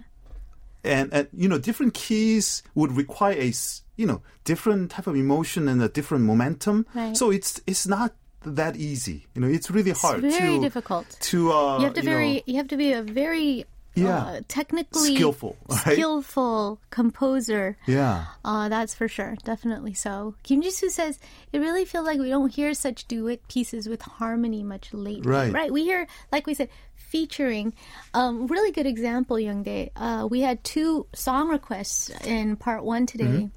Speaker 2: and, and you know different keys would require a you know different type of emotion and a different momentum
Speaker 1: Right.
Speaker 2: so it's it's not that easy you know it's really hard
Speaker 1: It's very
Speaker 2: to
Speaker 1: difficult.
Speaker 2: to uh
Speaker 1: you have to
Speaker 2: know,
Speaker 1: very you have to be a very
Speaker 2: Yeah.
Speaker 1: uh, technically
Speaker 2: Skillful, right?
Speaker 1: skillful composer.
Speaker 2: yeah
Speaker 1: Uh, that's for sure, definitely so. Kim Jisoo says it really feels like we don't hear such duet pieces with harmony much lately.
Speaker 2: Right.
Speaker 1: right. We hear, like we said, featuring. Um, really good example, Youngdae. Uh, we had two song requests in part one today.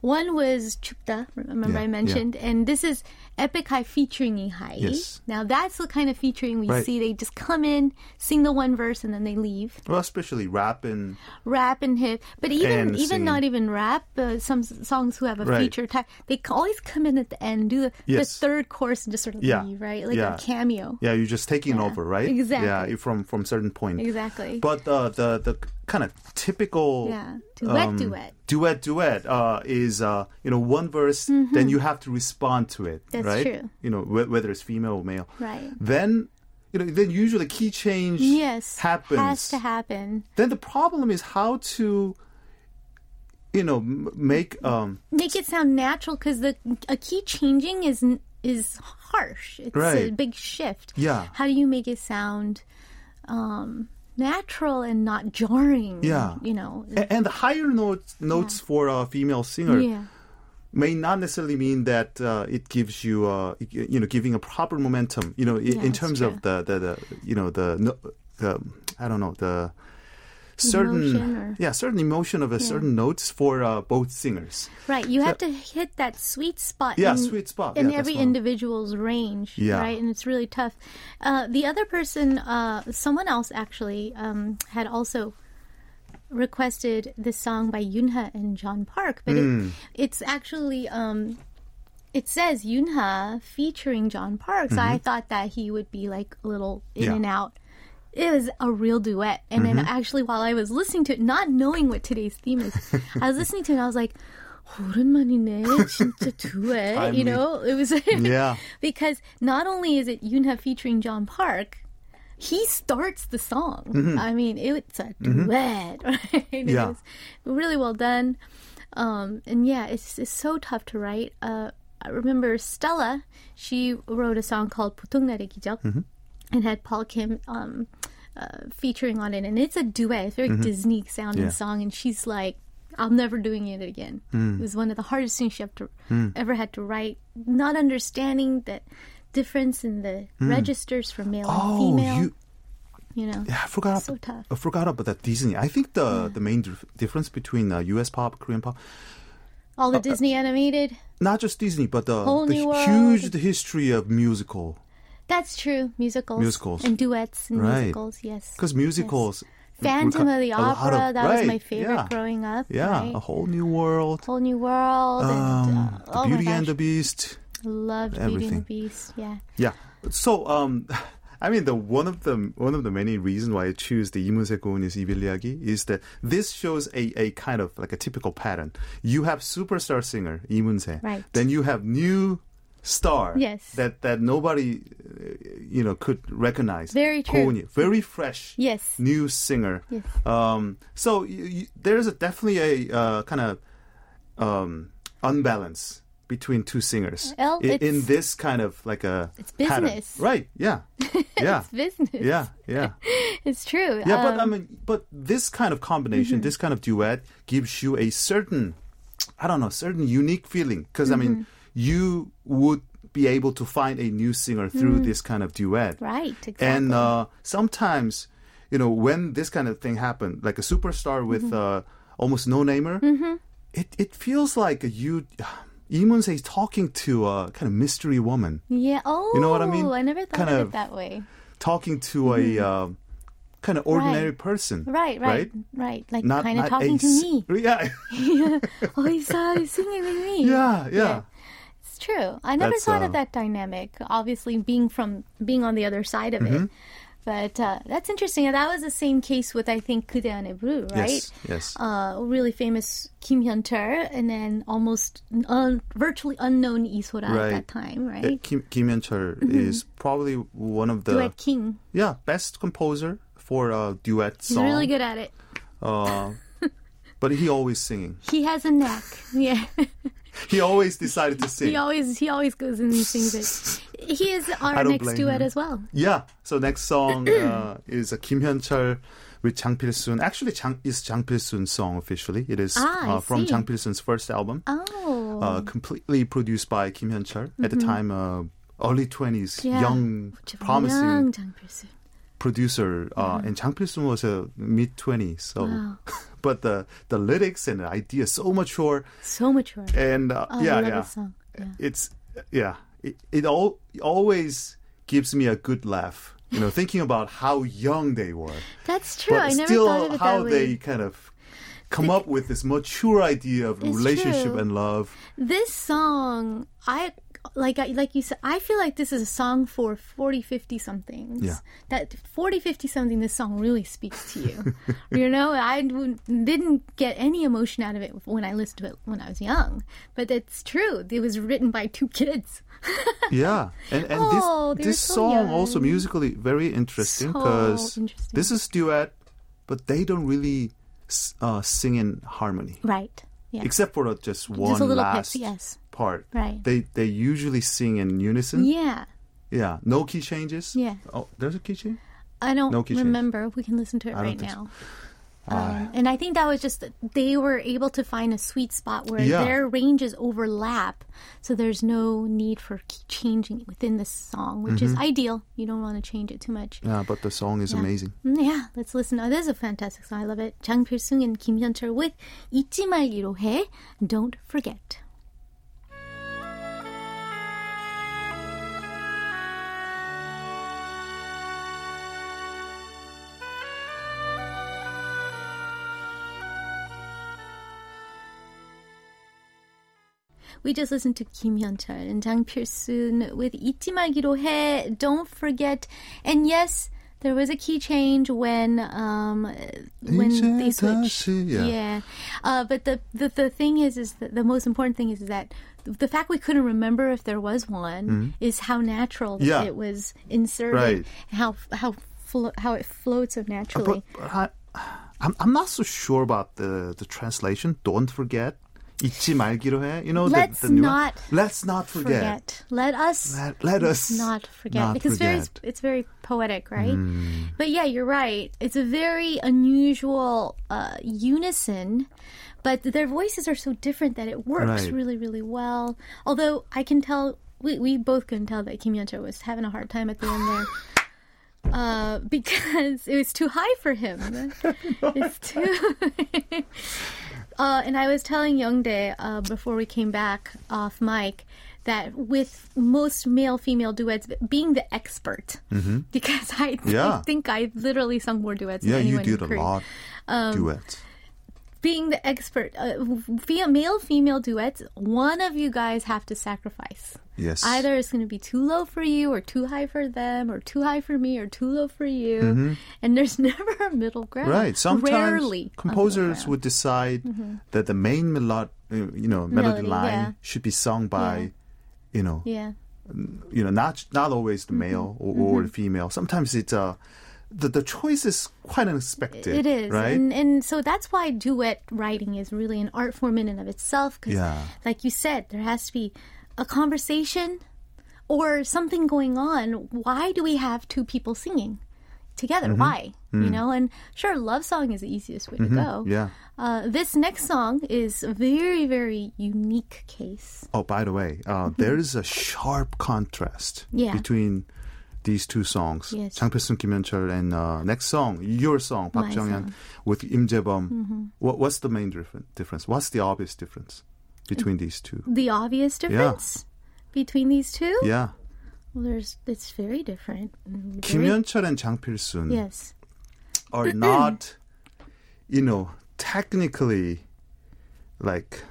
Speaker 1: One was 춥다, remember
Speaker 2: Mm-hmm. Yeah,
Speaker 1: I mentioned, and this is Epik High featuring Lee Hi.
Speaker 2: Yes.
Speaker 1: Now that's the kind of featuring we
Speaker 2: Right.
Speaker 1: see. They just come in, sing the one verse, and then they leave.
Speaker 2: well especially rap and
Speaker 1: Rap and hip, but even even
Speaker 2: singing.
Speaker 1: not even rap. Uh, some songs who have a
Speaker 2: Right.
Speaker 1: feature type, they always come in at the end, do the, the third chorus, and just sort of
Speaker 2: Yeah.
Speaker 1: leave, right? Like
Speaker 2: Yeah.
Speaker 1: a cameo.
Speaker 2: yeah you're just taking
Speaker 1: Yeah,
Speaker 2: over right
Speaker 1: exactly.
Speaker 2: yeah from from certain point
Speaker 1: Exactly.
Speaker 2: but uh, the the kind of typical
Speaker 1: Yeah. Duet,
Speaker 2: um,
Speaker 1: duet.
Speaker 2: duet duet uh, is uh, you know one verse then you have to respond to it
Speaker 1: Mm-hmm. That's
Speaker 2: right
Speaker 1: true.
Speaker 2: you know wh- whether it's female or male
Speaker 1: Right.
Speaker 2: then you know then usually the key change
Speaker 1: Yes.
Speaker 2: happens
Speaker 1: Has to happen.
Speaker 2: then the problem is how to you know m- make um
Speaker 1: Make it sound natural because the a key changing is is harsh. It's a big shift.
Speaker 2: Yeah.
Speaker 1: How do you make it sound um, natural and not jarring?
Speaker 2: Yeah.
Speaker 1: You know.
Speaker 2: a- and the higher notes notes for a female singer
Speaker 1: Yeah.
Speaker 2: May not necessarily mean that uh, it gives you uh, you know giving a proper momentum you know i-
Speaker 1: Yeah,
Speaker 2: in terms
Speaker 1: true.
Speaker 2: of the, the the you know the the I don't know the certain
Speaker 1: Emotion or-
Speaker 2: yeah certain emotion of a certain notes for uh, both singers
Speaker 1: Right, you have to hit that sweet spot.
Speaker 2: Yeah,
Speaker 1: in,
Speaker 2: sweet spot.
Speaker 1: in
Speaker 2: Yeah,
Speaker 1: every individual's range.
Speaker 2: Yeah.
Speaker 1: right, and it's really tough. Uh, the other person, uh, someone else actually, um, had also requested this song by Yunha and John Park, but
Speaker 2: Hmm.
Speaker 1: it, it's actually. Um, it says Yunha featuring John Park, so I thought that he would be like a little in
Speaker 2: Mm-hmm. Yeah.
Speaker 1: and out. It was a real duet. And then
Speaker 2: Mm-hmm.
Speaker 1: actually, while I was listening to it, not knowing what today's theme is, I was listening to it and I was like, 오랜만이네, 진짜 duet.
Speaker 2: Finally.
Speaker 1: You know, it was
Speaker 2: Yeah.
Speaker 1: because not only is it Yunha featuring John Park, he starts the song.
Speaker 2: Mm-hmm.
Speaker 1: I mean, it's a duet, right? It
Speaker 2: Yeah.
Speaker 1: was really well done. Um, and yeah, it's, it's so tough to write. Uh, I remember Stella, she wrote a song called 보통 날의 기적
Speaker 2: Mm-hmm.
Speaker 1: and had Paul Kim um, uh, featuring on it. And it's a duet, it's a very Disney sounding
Speaker 2: Mm-hmm. Yeah.
Speaker 1: song. And she's like, I'm never doing it again.
Speaker 2: Mm.
Speaker 1: It was one of the hardest things she have to, ever had to write. Not understanding the difference in the registers for male and
Speaker 2: Mm. oh
Speaker 1: female.
Speaker 2: you
Speaker 1: You know,
Speaker 2: yeah, I forgot
Speaker 1: So tough.
Speaker 2: I forgot about that Disney I think the the main dif- difference between uh, US pop Korean pop
Speaker 1: all the Disney animated.
Speaker 2: not just Disney but the,
Speaker 1: Whole
Speaker 2: the huge history of musical
Speaker 1: That's true. Musicals,
Speaker 2: Musicals.
Speaker 1: and duets and
Speaker 2: Right.
Speaker 1: musicals. Yes,
Speaker 2: because musicals
Speaker 1: Phantom of the Opera.
Speaker 2: of-
Speaker 1: that was my favorite
Speaker 2: yeah.
Speaker 1: growing up.
Speaker 2: Yeah,
Speaker 1: right?
Speaker 2: a whole new world.
Speaker 1: whole new world.
Speaker 2: Um,
Speaker 1: and, uh,
Speaker 2: the
Speaker 1: oh
Speaker 2: Beauty and the Beast.
Speaker 1: Loved everything. Beauty and the Beast. Yeah.
Speaker 2: Yeah. So um, I mean the one of the one of the many reasons why I choose the 이문세 고은이's 이빌리아기 is that this shows a, a kind of like a typical pattern. You have superstar singer Lee Moon-se.
Speaker 1: right.
Speaker 2: then you have new star
Speaker 1: yes.
Speaker 2: that that nobody uh, you know could recognize
Speaker 1: very true
Speaker 2: Ko Eun-hee, very fresh
Speaker 1: yes
Speaker 2: new singer
Speaker 1: yes.
Speaker 2: um so there's definitely a uh, kind of um unbalance between two singers
Speaker 1: Well,
Speaker 2: in, in this kind of like a
Speaker 1: It's
Speaker 2: pattern.
Speaker 1: business.
Speaker 2: right? Yeah, yeah,
Speaker 1: It's business.
Speaker 2: yeah, yeah,
Speaker 1: It's true.
Speaker 2: yeah. but I
Speaker 1: Um,
Speaker 2: mean, but this kind of combination, this kind of duet, gives you a certain, I don't know, certain unique feeling. Because I mean, you would be able to find a new singer through this kind of duet.
Speaker 1: right. Exactly.
Speaker 2: And uh, sometimes, you know, when this kind of thing happened, like a superstar with
Speaker 1: Mm-hmm.
Speaker 2: uh, almost no namer, it it feels like you Lee Moon-se is talking to a kind of mystery woman,
Speaker 1: Yeah. Oh,
Speaker 2: You know what I mean?
Speaker 1: I never thought
Speaker 2: Kind
Speaker 1: of
Speaker 2: of-
Speaker 1: it that way.
Speaker 2: talking to a uh, kind of ordinary
Speaker 1: Right.
Speaker 2: person.
Speaker 1: Right, right, right. Like
Speaker 2: Not,
Speaker 1: kind of talking
Speaker 2: a
Speaker 1: to me.
Speaker 2: Yeah,
Speaker 1: yeah. Oh, he's, uh, he's singing with me.
Speaker 2: yeah, yeah.
Speaker 1: It's true. I never
Speaker 2: That's,
Speaker 1: thought
Speaker 2: uh,
Speaker 1: of that dynamic. Obviously, being from being on the other side of
Speaker 2: Mm-hmm.
Speaker 1: it. But uh, that's interesting. And That was the same case with I think Kude Ane Bru, right?
Speaker 2: Yes, yes.
Speaker 1: Uh, really famous Kim Hyun Chul, and then almost un- virtually unknown Lee Sora at that time,
Speaker 2: Yeah,
Speaker 1: right?
Speaker 2: Kim Kim Hyun-chul is probably one of the
Speaker 1: Duet King.
Speaker 2: yeah best composer for a duet
Speaker 1: He's
Speaker 2: song.
Speaker 1: really good at it.
Speaker 2: Uh, but he always singing.
Speaker 1: He has a knack. Yeah.
Speaker 2: He always decided to sing.
Speaker 1: he always he always goes and sings it. He is our next duet
Speaker 2: him.
Speaker 1: as well.
Speaker 2: Yeah. So next song uh, is a Kim Hyun Chul with Jang Pil-sun. Actually, Jang is Jang Pil Soon's song officially. It is
Speaker 1: Ah,
Speaker 2: uh, from
Speaker 1: see.
Speaker 2: Jang Pil Soon's first album,
Speaker 1: Oh.
Speaker 2: uh, completely produced by Kim Hyun Chul at the time. Uh, early twenties,
Speaker 1: Mm-hmm. Yeah.
Speaker 2: young,
Speaker 1: Young
Speaker 2: promising
Speaker 1: Pil-soon.
Speaker 2: producer, uh, and Jang Pil Soon was a mid twenties. So,
Speaker 1: Wow.
Speaker 2: but the the lyrics and the idea so mature,
Speaker 1: So mature.
Speaker 2: and uh,
Speaker 1: Oh,
Speaker 2: yeah, yeah.
Speaker 1: Yeah.
Speaker 2: it's yeah it, it all it always gives me a good laugh you know thinking about how young they were
Speaker 1: That's true.
Speaker 2: but
Speaker 1: I never
Speaker 2: still
Speaker 1: thought of it
Speaker 2: how
Speaker 1: that way.
Speaker 2: they kind of come up with this mature idea of
Speaker 1: It's
Speaker 2: relationship
Speaker 1: true.
Speaker 2: and love
Speaker 1: This song, I like I, like you said, I feel like this is a song for 40, 50 somethings.
Speaker 2: Yeah.
Speaker 1: That 40, 50 something, this song really speaks to you. you know, I w- didn't get any emotion out of it when I listened to it when I was young. But it's true. It was written by two kids.
Speaker 2: yeah and and
Speaker 1: Oh,
Speaker 2: this this
Speaker 1: so
Speaker 2: song also musically very interesting because
Speaker 1: interesting.
Speaker 2: this is duet but they don't really uh, sing in harmony
Speaker 1: Right. Yeah.
Speaker 2: except for uh, just one
Speaker 1: Just a little
Speaker 2: last
Speaker 1: yes
Speaker 2: part.
Speaker 1: Right.
Speaker 2: They they usually sing in unison.
Speaker 1: Yeah.
Speaker 2: Yeah. No key changes.
Speaker 1: Yeah.
Speaker 2: Oh, there's a key change.
Speaker 1: I don't
Speaker 2: no
Speaker 1: remember. Changes. We can listen to it
Speaker 2: I
Speaker 1: right now. Um, and I think that was just they were able to find a sweet spot where
Speaker 2: yeah.
Speaker 1: their ranges overlap, so there's no need for changing within the song, which
Speaker 2: mm-hmm.
Speaker 1: is ideal. You don't want to change it too much.
Speaker 2: Yeah, but the song is
Speaker 1: yeah.
Speaker 2: amazing.
Speaker 1: Mm, yeah, let's listen. Oh, this is a fantastic song. I love it. Jang Pil Soon and Kim Hyun Chul with 잊지 말기로 해, Don't Forget. We just listened to Kim Hyun-chul and Jang Pil-soon with 잊지 말기로 Don't Forget. And yes, there was a key change when um when they switched.
Speaker 2: Yeah.
Speaker 1: yeah. Uh, but the, the the thing is is the, the most important thing is, is that the fact we couldn't remember if there was one mm-hmm. is how natural
Speaker 2: yeah.
Speaker 1: it was inserted.
Speaker 2: Right.
Speaker 1: How how flo- how it floats so naturally.
Speaker 2: Uh, but, but I, I'm, I'm not so sure about the, the translation. Don't forget 잊지 말기로 해. You know,
Speaker 1: let's
Speaker 2: the, the
Speaker 1: not
Speaker 2: let's not forget.
Speaker 1: forget. Let us
Speaker 2: let, let us
Speaker 1: not forget
Speaker 2: not
Speaker 1: because
Speaker 2: forget. It's,
Speaker 1: very, it's very poetic, right? Mm. But yeah, you're right. It's a very unusual uh, unison. But their voices are so different that it works
Speaker 2: right.
Speaker 1: really, really well. Although I can tell, we, we both can tell that Kim Hyun-chul was having a hard time at the end there. Uh, because it was too high for him. it's too. Uh, and I was telling Youngdae uh, before we came back off mic that with most male female duets, being the expert, because I,
Speaker 2: Mm-hmm. Yeah.
Speaker 1: I think I literally sung more duets
Speaker 2: Yeah,
Speaker 1: than
Speaker 2: you did a lot
Speaker 1: Um,
Speaker 2: duets.
Speaker 1: Being the expert, uh, male female duets, one of you guys have to sacrifice.
Speaker 2: Yes.
Speaker 1: Either it's going to be too low for you, or too high for them, or too high for me, or too low for you. And there's never a middle ground.
Speaker 2: Mm-hmm. Right. Sometimes
Speaker 1: Rarely a
Speaker 2: composers.
Speaker 1: Mm-hmm.
Speaker 2: would decide that the main melod, uh, you know, melody,
Speaker 1: Melody,
Speaker 2: line
Speaker 1: yeah.
Speaker 2: should be sung by, you know,
Speaker 1: Yeah.
Speaker 2: you know, not not always
Speaker 1: Mm-hmm.
Speaker 2: the male or, or the female. Sometimes it's uh, the the choice is quite unexpected.
Speaker 1: It is,
Speaker 2: right.
Speaker 1: and and so that's why duet writing is really an art form in and of itself. Because,
Speaker 2: Yeah.
Speaker 1: like you said, there has to be a conversation or something going on. Why do we have two people singing together?
Speaker 2: Mm-hmm.
Speaker 1: Why? You know, and sure, love song is the easiest way to go.
Speaker 2: Mm-hmm. Yeah.
Speaker 1: Uh, this next song is a very, very unique case.
Speaker 2: Oh, by the way, uh, there is a sharp contrast
Speaker 1: Mm-hmm. Yeah.
Speaker 2: between these two songs.
Speaker 1: Yes.
Speaker 2: Jang Pil-sung, Kim Hyun-chul, and uh, next song, your song, Park
Speaker 1: My
Speaker 2: Jong-hyun,
Speaker 1: song.
Speaker 2: with Im Jae-bum.
Speaker 1: Mm-hmm.
Speaker 2: What, what's the main different difference? What's the obvious difference? between these two.
Speaker 1: The obvious difference between these two?
Speaker 2: Yeah.
Speaker 1: Well, there's it's very different. Very-
Speaker 2: 김현철 and 장필순
Speaker 1: Yes.
Speaker 2: are not, you know, technically like th-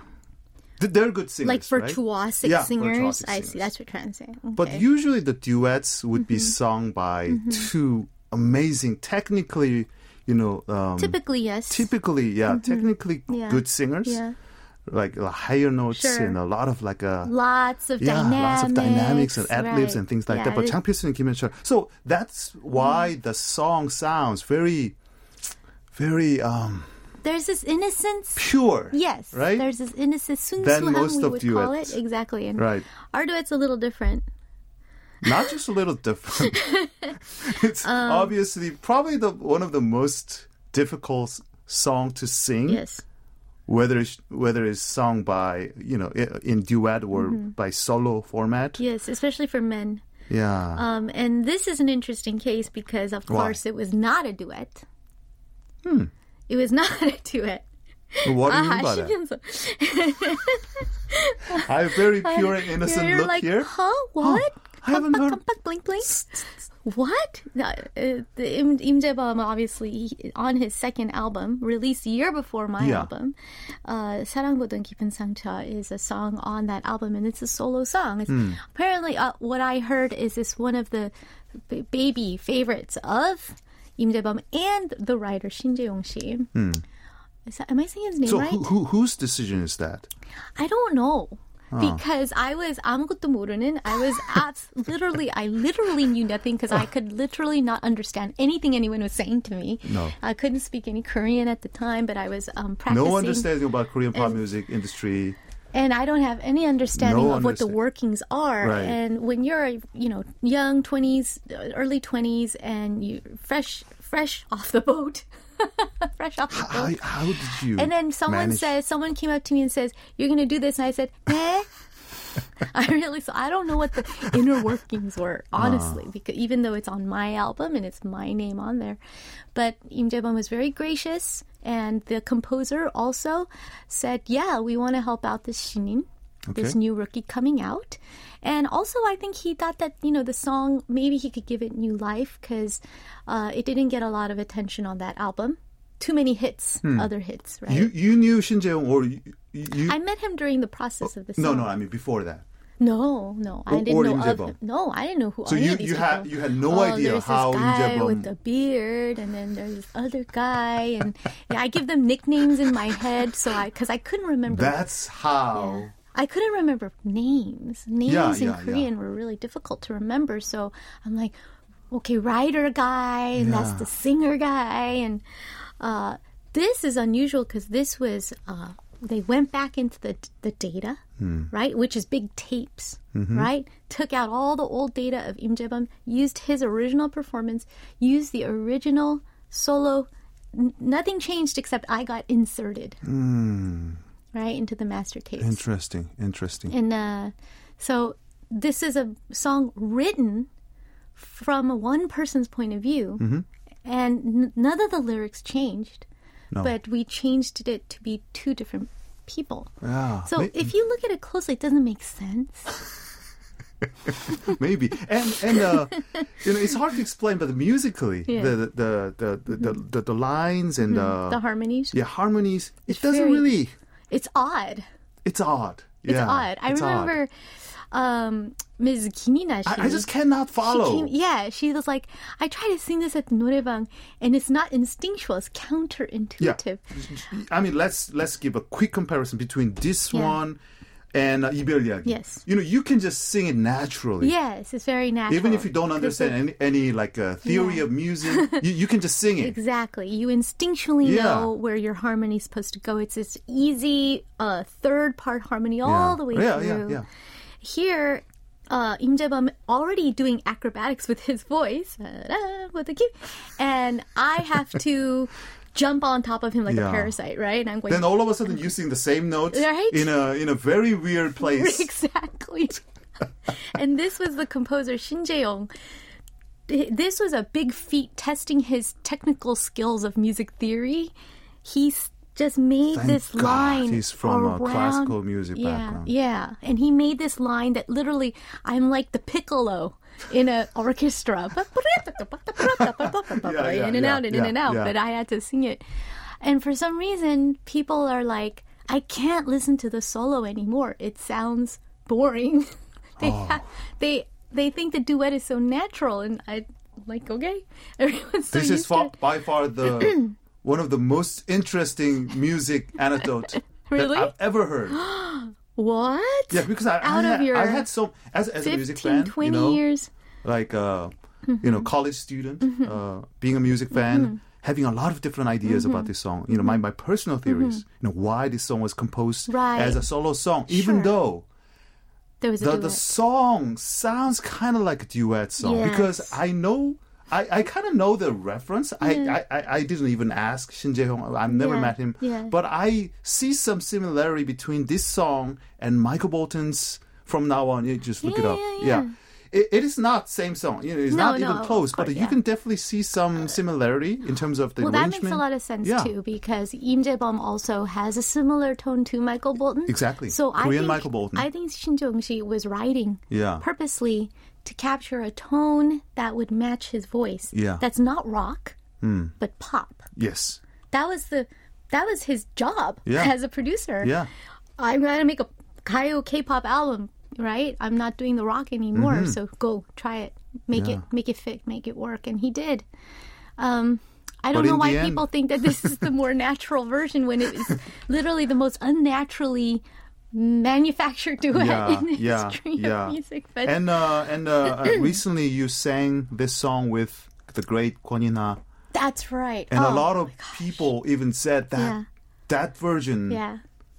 Speaker 2: they're good singers,
Speaker 1: Like
Speaker 2: right?
Speaker 1: virtuosic
Speaker 2: Yeah,
Speaker 1: singers.
Speaker 2: virtuosic
Speaker 1: I see. That's what you're trying to say.
Speaker 2: But usually the duets would be
Speaker 1: Mm-hmm.
Speaker 2: sung by two amazing, technically, you know, um,
Speaker 1: typically, yes.
Speaker 2: typically, yeah, technically
Speaker 1: Yeah.
Speaker 2: good singers,
Speaker 1: yeah.
Speaker 2: like uh, higher notes
Speaker 1: Sure.
Speaker 2: and a lot of like a
Speaker 1: Lots of
Speaker 2: yeah,
Speaker 1: dynamics.
Speaker 2: lots of dynamics and ad libs
Speaker 1: right.
Speaker 2: and things like
Speaker 1: Yeah,
Speaker 2: that. But Chang Pil-sun and Kim Hyun-chul. So that's why
Speaker 1: Mm.
Speaker 2: the song sounds very, very um,
Speaker 1: there's this innocence.
Speaker 2: Pure.
Speaker 1: Yes.
Speaker 2: Right?
Speaker 1: There's this innocence.
Speaker 2: Than most of duets.
Speaker 1: Exactly. And
Speaker 2: right.
Speaker 1: Our duet's a little different.
Speaker 2: Not just a little different. it's
Speaker 1: um,
Speaker 2: obviously probably the one of the most difficult song to sing.
Speaker 1: Yes.
Speaker 2: Whether it's, whether it's sung by you know in duet or
Speaker 1: mm-hmm.
Speaker 2: by solo format.
Speaker 1: Yes, especially for men.
Speaker 2: Yeah.
Speaker 1: Um, and this is an interesting case because, of
Speaker 2: Why?
Speaker 1: course, it was not a duet. Hmm. It was not a duet.
Speaker 2: what do you mean
Speaker 1: 아,
Speaker 2: by that?
Speaker 1: 하시면서.
Speaker 2: I have very pure and innocent
Speaker 1: You're
Speaker 2: look
Speaker 1: like,
Speaker 2: here.
Speaker 1: huh? What?
Speaker 2: I haven't
Speaker 1: 깜빡,
Speaker 2: heard-
Speaker 1: 깜빡, blink, blink. What? Uh, uh, the Im, Im Jae-bum, obviously, he- on his second album, released a year before my
Speaker 2: Yeah.
Speaker 1: album, uh, 사랑보던 깊은 상처 is a song on that album, and it's a solo song. It's,
Speaker 2: Hmm.
Speaker 1: Apparently, uh, what I heard is this one of the b- baby favorites of Im Jae-bum and the writer Shin Jae-yong shi. Is that, am I saying his name
Speaker 2: Hmm. So
Speaker 1: right?
Speaker 2: who, who, whose decision is that?
Speaker 1: I don't know. Because I was 아무것도 모르는. I was abs- literally, I literally knew nothing because I could literally not understand anything anyone was saying to me.
Speaker 2: No.
Speaker 1: I couldn't speak any Korean at the time, but I was um, practicing.
Speaker 2: No understanding about Korean pop music industry.
Speaker 1: and I don't have any understanding
Speaker 2: No
Speaker 1: of what the workings are.
Speaker 2: Right.
Speaker 1: And when you're, you know, young twenties, early twenties, and you fresh, fresh off the boat, fresh off the boat.
Speaker 2: how did you?
Speaker 1: And then someone
Speaker 2: manage-
Speaker 1: says, someone came up to me and says, "You're going to do this," and I said, "Eh." I really, so I don't know what the inner workings were, honestly,
Speaker 2: Ah.
Speaker 1: because even though it's on my album and it's my name on there, but Im Jae-bum was very gracious, and the composer also said, "Yeah, we want to help out this Shinin." This new rookie coming out. And also, I think he thought that, you know, the song, maybe he could give it new life because uh, it didn't get a lot of attention on that album. Too many hits, other hits, right?
Speaker 2: Hmm. you you knew Shin Jae-young or you, you
Speaker 1: I met him during the process of the song.
Speaker 2: no no I mean before that.
Speaker 1: No, no, I
Speaker 2: Or-
Speaker 1: didn't
Speaker 2: or
Speaker 1: know of No, I didn't know who I was.
Speaker 2: So
Speaker 1: any
Speaker 2: you
Speaker 1: of these
Speaker 2: you had you had no
Speaker 1: oh,
Speaker 2: idea
Speaker 1: there's
Speaker 2: how
Speaker 1: this guy with the beard, and then there's this other guy, and yeah, I give them nicknames in my head, so I because I couldn't remember.
Speaker 2: That's how.
Speaker 1: Yeah. I couldn't remember names. Names
Speaker 2: Yeah,
Speaker 1: in
Speaker 2: yeah.
Speaker 1: Korean were really difficult to remember. So I'm like, okay, writer guy, and that's the singer guy. And uh, this is unusual because this was, uh, they went back into the, the data,
Speaker 2: Hmm.
Speaker 1: right? Which is big tapes,
Speaker 2: Mm-hmm.
Speaker 1: right? Took out all the old data of Im Jae-bum, used his original performance, used the original solo. N- nothing changed except I got inserted. Right into the master tapes.
Speaker 2: Interesting, interesting.
Speaker 1: And uh, so this is a song written from one person's point of view, and n- none of the lyrics changed,
Speaker 2: No.
Speaker 1: but we changed it to be two different people.
Speaker 2: yeah,
Speaker 1: So if you look at it closely, it doesn't make sense.
Speaker 2: maybe and and uh, you know it's hard to explain, but musically
Speaker 1: Yeah.
Speaker 2: the, the, the, the, the, the the lines and uh,
Speaker 1: the harmonies,
Speaker 2: yeah harmonies it
Speaker 1: It's
Speaker 2: doesn't
Speaker 1: very-
Speaker 2: really
Speaker 1: it's odd.
Speaker 2: it's odd. yeah, It's
Speaker 1: odd. I
Speaker 2: it's odd
Speaker 1: um, Ms. Kimina.
Speaker 2: I, I, just cannot follow.
Speaker 1: She came, yeah, she was like, I try to sing this at the noraebang, and it's not instinctual; it's counterintuitive. Yeah.
Speaker 2: I mean, let's let's give a quick comparison between this
Speaker 1: yeah.
Speaker 2: one and uh, Iberia.
Speaker 1: Yes.
Speaker 2: You know, you can just sing it naturally.
Speaker 1: Yes, it's very natural.
Speaker 2: Even if you don't understand any, any like uh, theory
Speaker 1: yeah.
Speaker 2: of music, you, you, can just sing it.
Speaker 1: Exactly. You instinctually
Speaker 2: yeah.
Speaker 1: know where your harmony is supposed to go. It's this easy uh, third part harmony all the way through.
Speaker 2: Yeah, yeah, yeah.
Speaker 1: Here, uh, Im already doing acrobatics with his voice, with the key, and I have to jump on top of him like
Speaker 2: Yeah.
Speaker 1: a parasite, right? And I'm going
Speaker 2: Then all of a sudden you sing the same notes
Speaker 1: Right?
Speaker 2: in a in a very weird place.
Speaker 1: exactly. and this was the composer Shin Jae-yong. This was a big feat testing his technical skills of music theory. He s- just made
Speaker 2: Thank
Speaker 1: this
Speaker 2: God
Speaker 1: line.
Speaker 2: he's from a
Speaker 1: around-
Speaker 2: classical music
Speaker 1: yeah,
Speaker 2: background.
Speaker 1: Yeah, and he made this line that literally, I'm like the piccolo in an orchestra.
Speaker 2: Yeah, yeah,
Speaker 1: in and out, in and out. But I had to sing it. And for some reason, people are like, I can't listen to the solo anymore. It sounds boring. they
Speaker 2: Oh.
Speaker 1: ha- they they think the duet is so natural, and I like okay. Everyone's so
Speaker 2: This is far, by far the one of the most interesting music anecdote
Speaker 1: Really?
Speaker 2: that I've ever heard.
Speaker 1: What?
Speaker 2: Yeah, because I,
Speaker 1: Out
Speaker 2: I,
Speaker 1: of
Speaker 2: had,
Speaker 1: your
Speaker 2: I had so as as a music fan,
Speaker 1: 20
Speaker 2: you know,
Speaker 1: years.
Speaker 2: like uh,
Speaker 1: Mm-hmm.
Speaker 2: you know, college student, uh, being a music fan, having a lot of different ideas
Speaker 1: Mm-hmm.
Speaker 2: about this song. You know, my, my personal theories. You know, why this song was composed
Speaker 1: Right.
Speaker 2: as a solo song, even though
Speaker 1: There was a
Speaker 2: the
Speaker 1: duet.
Speaker 2: the song sounds kind of like a duet song because I know. I, I kind of know the reference. I, mm-hmm. I, I, I didn't even ask Shin Jae-hyung. I've never
Speaker 1: Yeah,
Speaker 2: met him.
Speaker 1: yeah.
Speaker 2: But I see some similarity between this song and Michael Bolton's From Now On. You just look it up.
Speaker 1: yeah, yeah.
Speaker 2: It, it is not same song. You know, it's
Speaker 1: No,
Speaker 2: not
Speaker 1: no,
Speaker 2: even close. But
Speaker 1: course,
Speaker 2: you
Speaker 1: yeah.
Speaker 2: can definitely see some uh, similarity in terms of the
Speaker 1: Well, that makes a lot of sense
Speaker 2: Yeah.
Speaker 1: too because Im Jae-bum also has a similar tone to Michael Bolton.
Speaker 2: Exactly.
Speaker 1: So I think,
Speaker 2: Michael Bolton.
Speaker 1: I think Shin Jong-shi was writing
Speaker 2: Yeah.
Speaker 1: purposely to capture a tone that would match his voice.
Speaker 2: Yeah.
Speaker 1: That's not rock, but pop.
Speaker 2: Yes.
Speaker 1: That was the that was his job
Speaker 2: Yeah.
Speaker 1: as a producer.
Speaker 2: Yeah.
Speaker 1: I'm going to make a Kayo K-pop album, right? I'm not doing the rock anymore, so go try it, make
Speaker 2: Mm-hmm. Yeah.
Speaker 1: it, make it fit, make it work, and he did. Um, I don't
Speaker 2: But
Speaker 1: know why
Speaker 2: end-
Speaker 1: people think that this is the more natural version when it is literally the most unnaturally manufactured duet
Speaker 2: Yeah,
Speaker 1: in the
Speaker 2: yeah,
Speaker 1: history
Speaker 2: yeah.
Speaker 1: of music. But
Speaker 2: And uh, and uh, uh, recently you sang this song with the great Kwon
Speaker 1: that's right.
Speaker 2: And
Speaker 1: oh,
Speaker 2: a lot of people even said that
Speaker 1: Yeah.
Speaker 2: that version
Speaker 1: yeah.